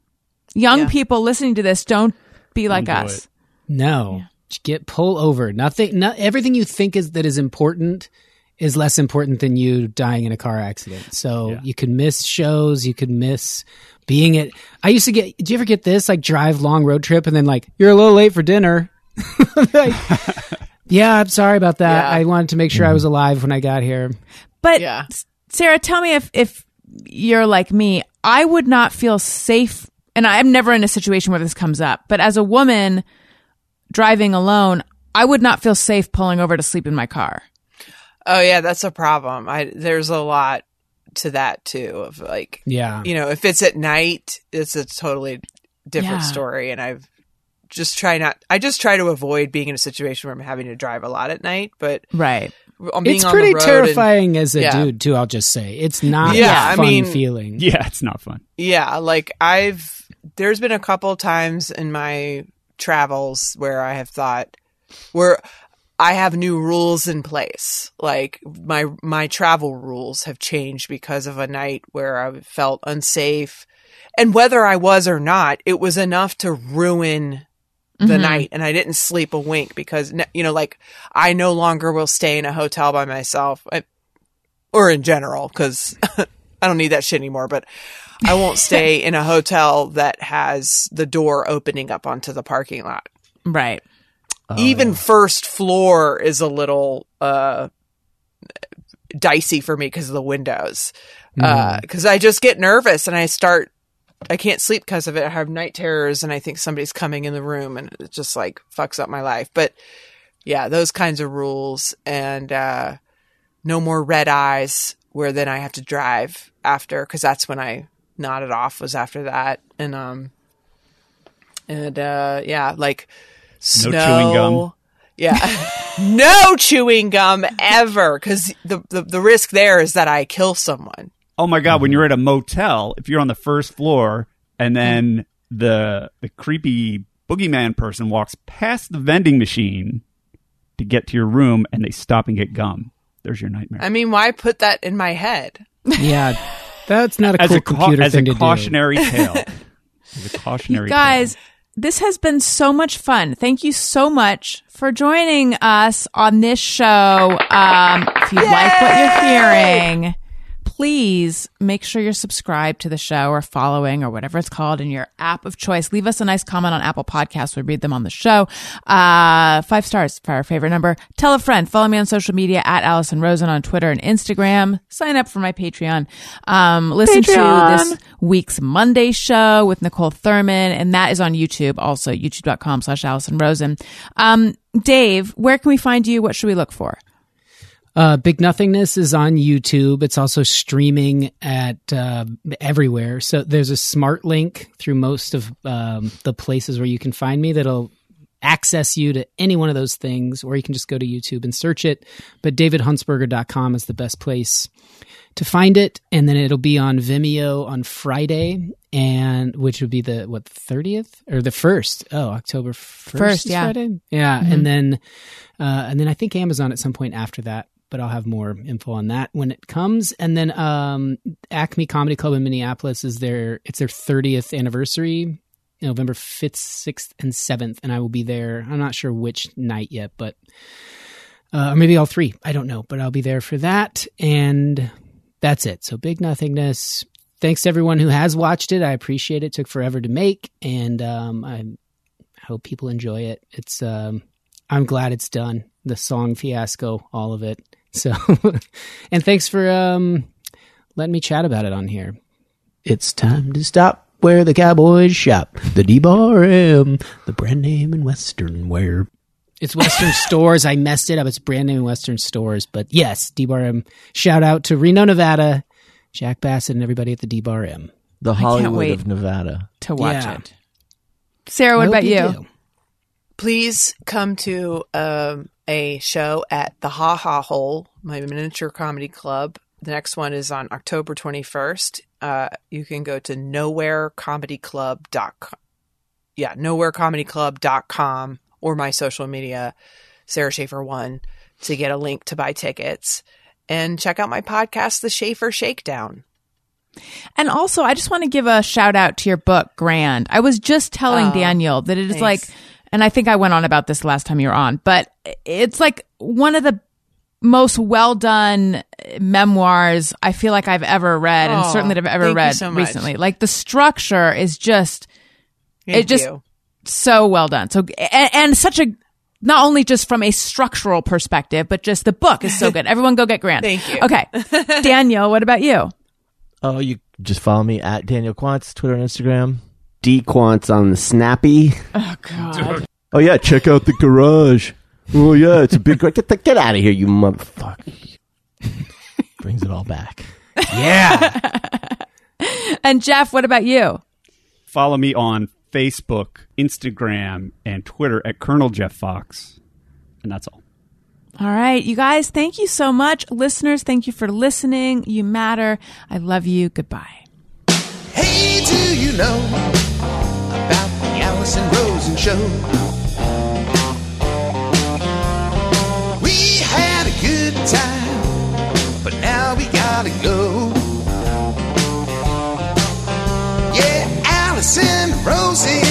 Young Yeah. people listening to this, don't be like do us. it. No, Just get pull over. Nothing. Not everything you think is that is important is less important than you dying in a car accident. So Yeah. you could miss shows. You could miss being at. I used to get. Do you ever get this? Like drive long road trip and then like you're a little late for dinner. Like, yeah, I'm sorry about that. Yeah. I wanted to make sure I mm-hmm. was alive when I got here. But Yeah. Sara, tell me if, if you're like me, I would not feel safe. And I'm never in a situation where this comes up, but as a woman driving alone, I would not feel safe pulling over to sleep in my car. Oh yeah, that's a problem. I there's a lot to that too of like Yeah. you know, if it's at night, it's a totally different Yeah. story and I've just try not I just try to avoid being in a situation where I'm having to drive a lot at night, but Right. I'm being It's on pretty the road terrifying as a Yeah. dude too. I'll just say it's not Yeah, a I fun mean- feeling. Yeah, it's not fun. Yeah, like I've there's been a couple times in my travels where I have thought where I have new rules in place. Like my my travel rules have changed because of a night where I felt unsafe. And whether I was or not, it was enough to ruin the mm-hmm. night and I didn't sleep a wink because you know like I no longer will stay in a hotel by myself I, or in general cuz I don't need that shit anymore, but I won't stay in a hotel that has the door opening up onto the parking lot. Right. Oh, Even first floor is a little uh dicey for me because of the windows. Mm-hmm. Uh, because I just get nervous and I start, I can't sleep because of it. I have night terrors and I think somebody's coming in the room and it just like fucks up my life. But yeah, those kinds of rules and uh, no more red eyes where then I have to drive after because that's when I nodded off was after that. And, um, and uh, yeah, like No chewing gum. Yeah. no chewing gum ever because the, the, the risk there is that I kill someone. Oh my god, when you're at a motel, if you're on the first floor and then the the creepy boogeyman person walks past the vending machine to get to your room and they stop and get gum. There's your nightmare. I mean, why put that in my head? Yeah, that's not a as cool a, ca- computer as a to cautionary tale. As a cautionary Guys, tale. this has been so much fun. Thank you so much for joining us on this show. Um, if you like what you're hearing, please make sure you're subscribed to the show or following or whatever it's called in your app of choice. Leave us a nice comment on Apple Podcasts. We read them on the show. Uh, five stars for our favorite number. Tell a friend. Follow me on social media at Alison Rosen on Twitter and Instagram. Sign up for my Patreon. Um, listen to this week's Monday show with Nicole Thurman, and that is on YouTube also, youtube.com slash Alison Rosen. Um, Dave, where can we find you? What should we look for? Uh, Big Nothingness is on YouTube. It's also streaming at uh, everywhere. So there's a smart link through most of um, the places where you can find me that'll access you to any one of those things, or you can just go to YouTube and search it. But davidhuntsberger.com is the best place to find it. And then it'll be on Vimeo on Friday, and which would be the what thirtieth or the first? Oh, October first. Yeah. Friday. Yeah, and then uh, and then I think Amazon at some point after that. But I'll have more info on that when it comes. And then um, Acme Comedy Club in Minneapolis is their it's their thirtieth anniversary, November fifth, sixth, and seventh, and I will be there. I'm not sure which night yet, but uh, or maybe all three. I don't know, but I'll be there for that. And that's it. So big nothingness. Thanks to everyone who has watched it. I appreciate it. it Took forever to make, and um, I I hope people enjoy it. It's um, I'm glad it's done. The song fiasco, all of it. So, and thanks for um, letting me chat about it on here. It's time to stop where the cowboys shop. The D Bar M, the brand name in Western wear. It's Western Stores. I messed it up. It's brand name in Western Stores. But yes, D Bar M. Shout out to Reno, Nevada, Jack Bassett, and everybody at the D Bar M. The Hollywood of Nevada. to watch Yeah. it. Sara, what I about you? do. Please come to um, a show at the Ha Ha Hole, my miniature comedy club. The next one is on October 21st. Uh, you can go to nowherecomedyclub.com. Yeah, nowherecomedyclub.com or my social media, Sara Schaefer one, to get a link to buy tickets. And check out my podcast, The Schaefer Shakedown. And also, I just want to give a shout out to your book, Grand. I was just telling Oh, Daniel that it is thanks. like, and I think I went on about this last time you were on, but it's like one of the most well done memoirs I feel like I've ever read, and Oh, certainly that I've ever read so recently. Like the structure is just Thank It just- you. so well done. So and, and such a not only just from a structural perspective, but just the book is so good. Everyone go get Grand. Thank you. Okay, Daniel, what about you? Oh, you just follow me at Daniel Quantz, Twitter and Instagram. D Quants on the Snappy. Oh God. Oh yeah, check out the garage. Oh yeah, it's a big get the, get out of here, you motherfucker. Brings it all back. Yeah. And Jeff, what about you? Follow me on Facebook, Instagram, and Twitter at Colonel Jeff Fox. And that's all. All right, you guys, thank you so much. Listeners, thank you for listening. You matter. I love you. Goodbye. Hey, do you know the Alison Rosen show? We had a good time, but now we gotta go. Yeah, Alison Rosen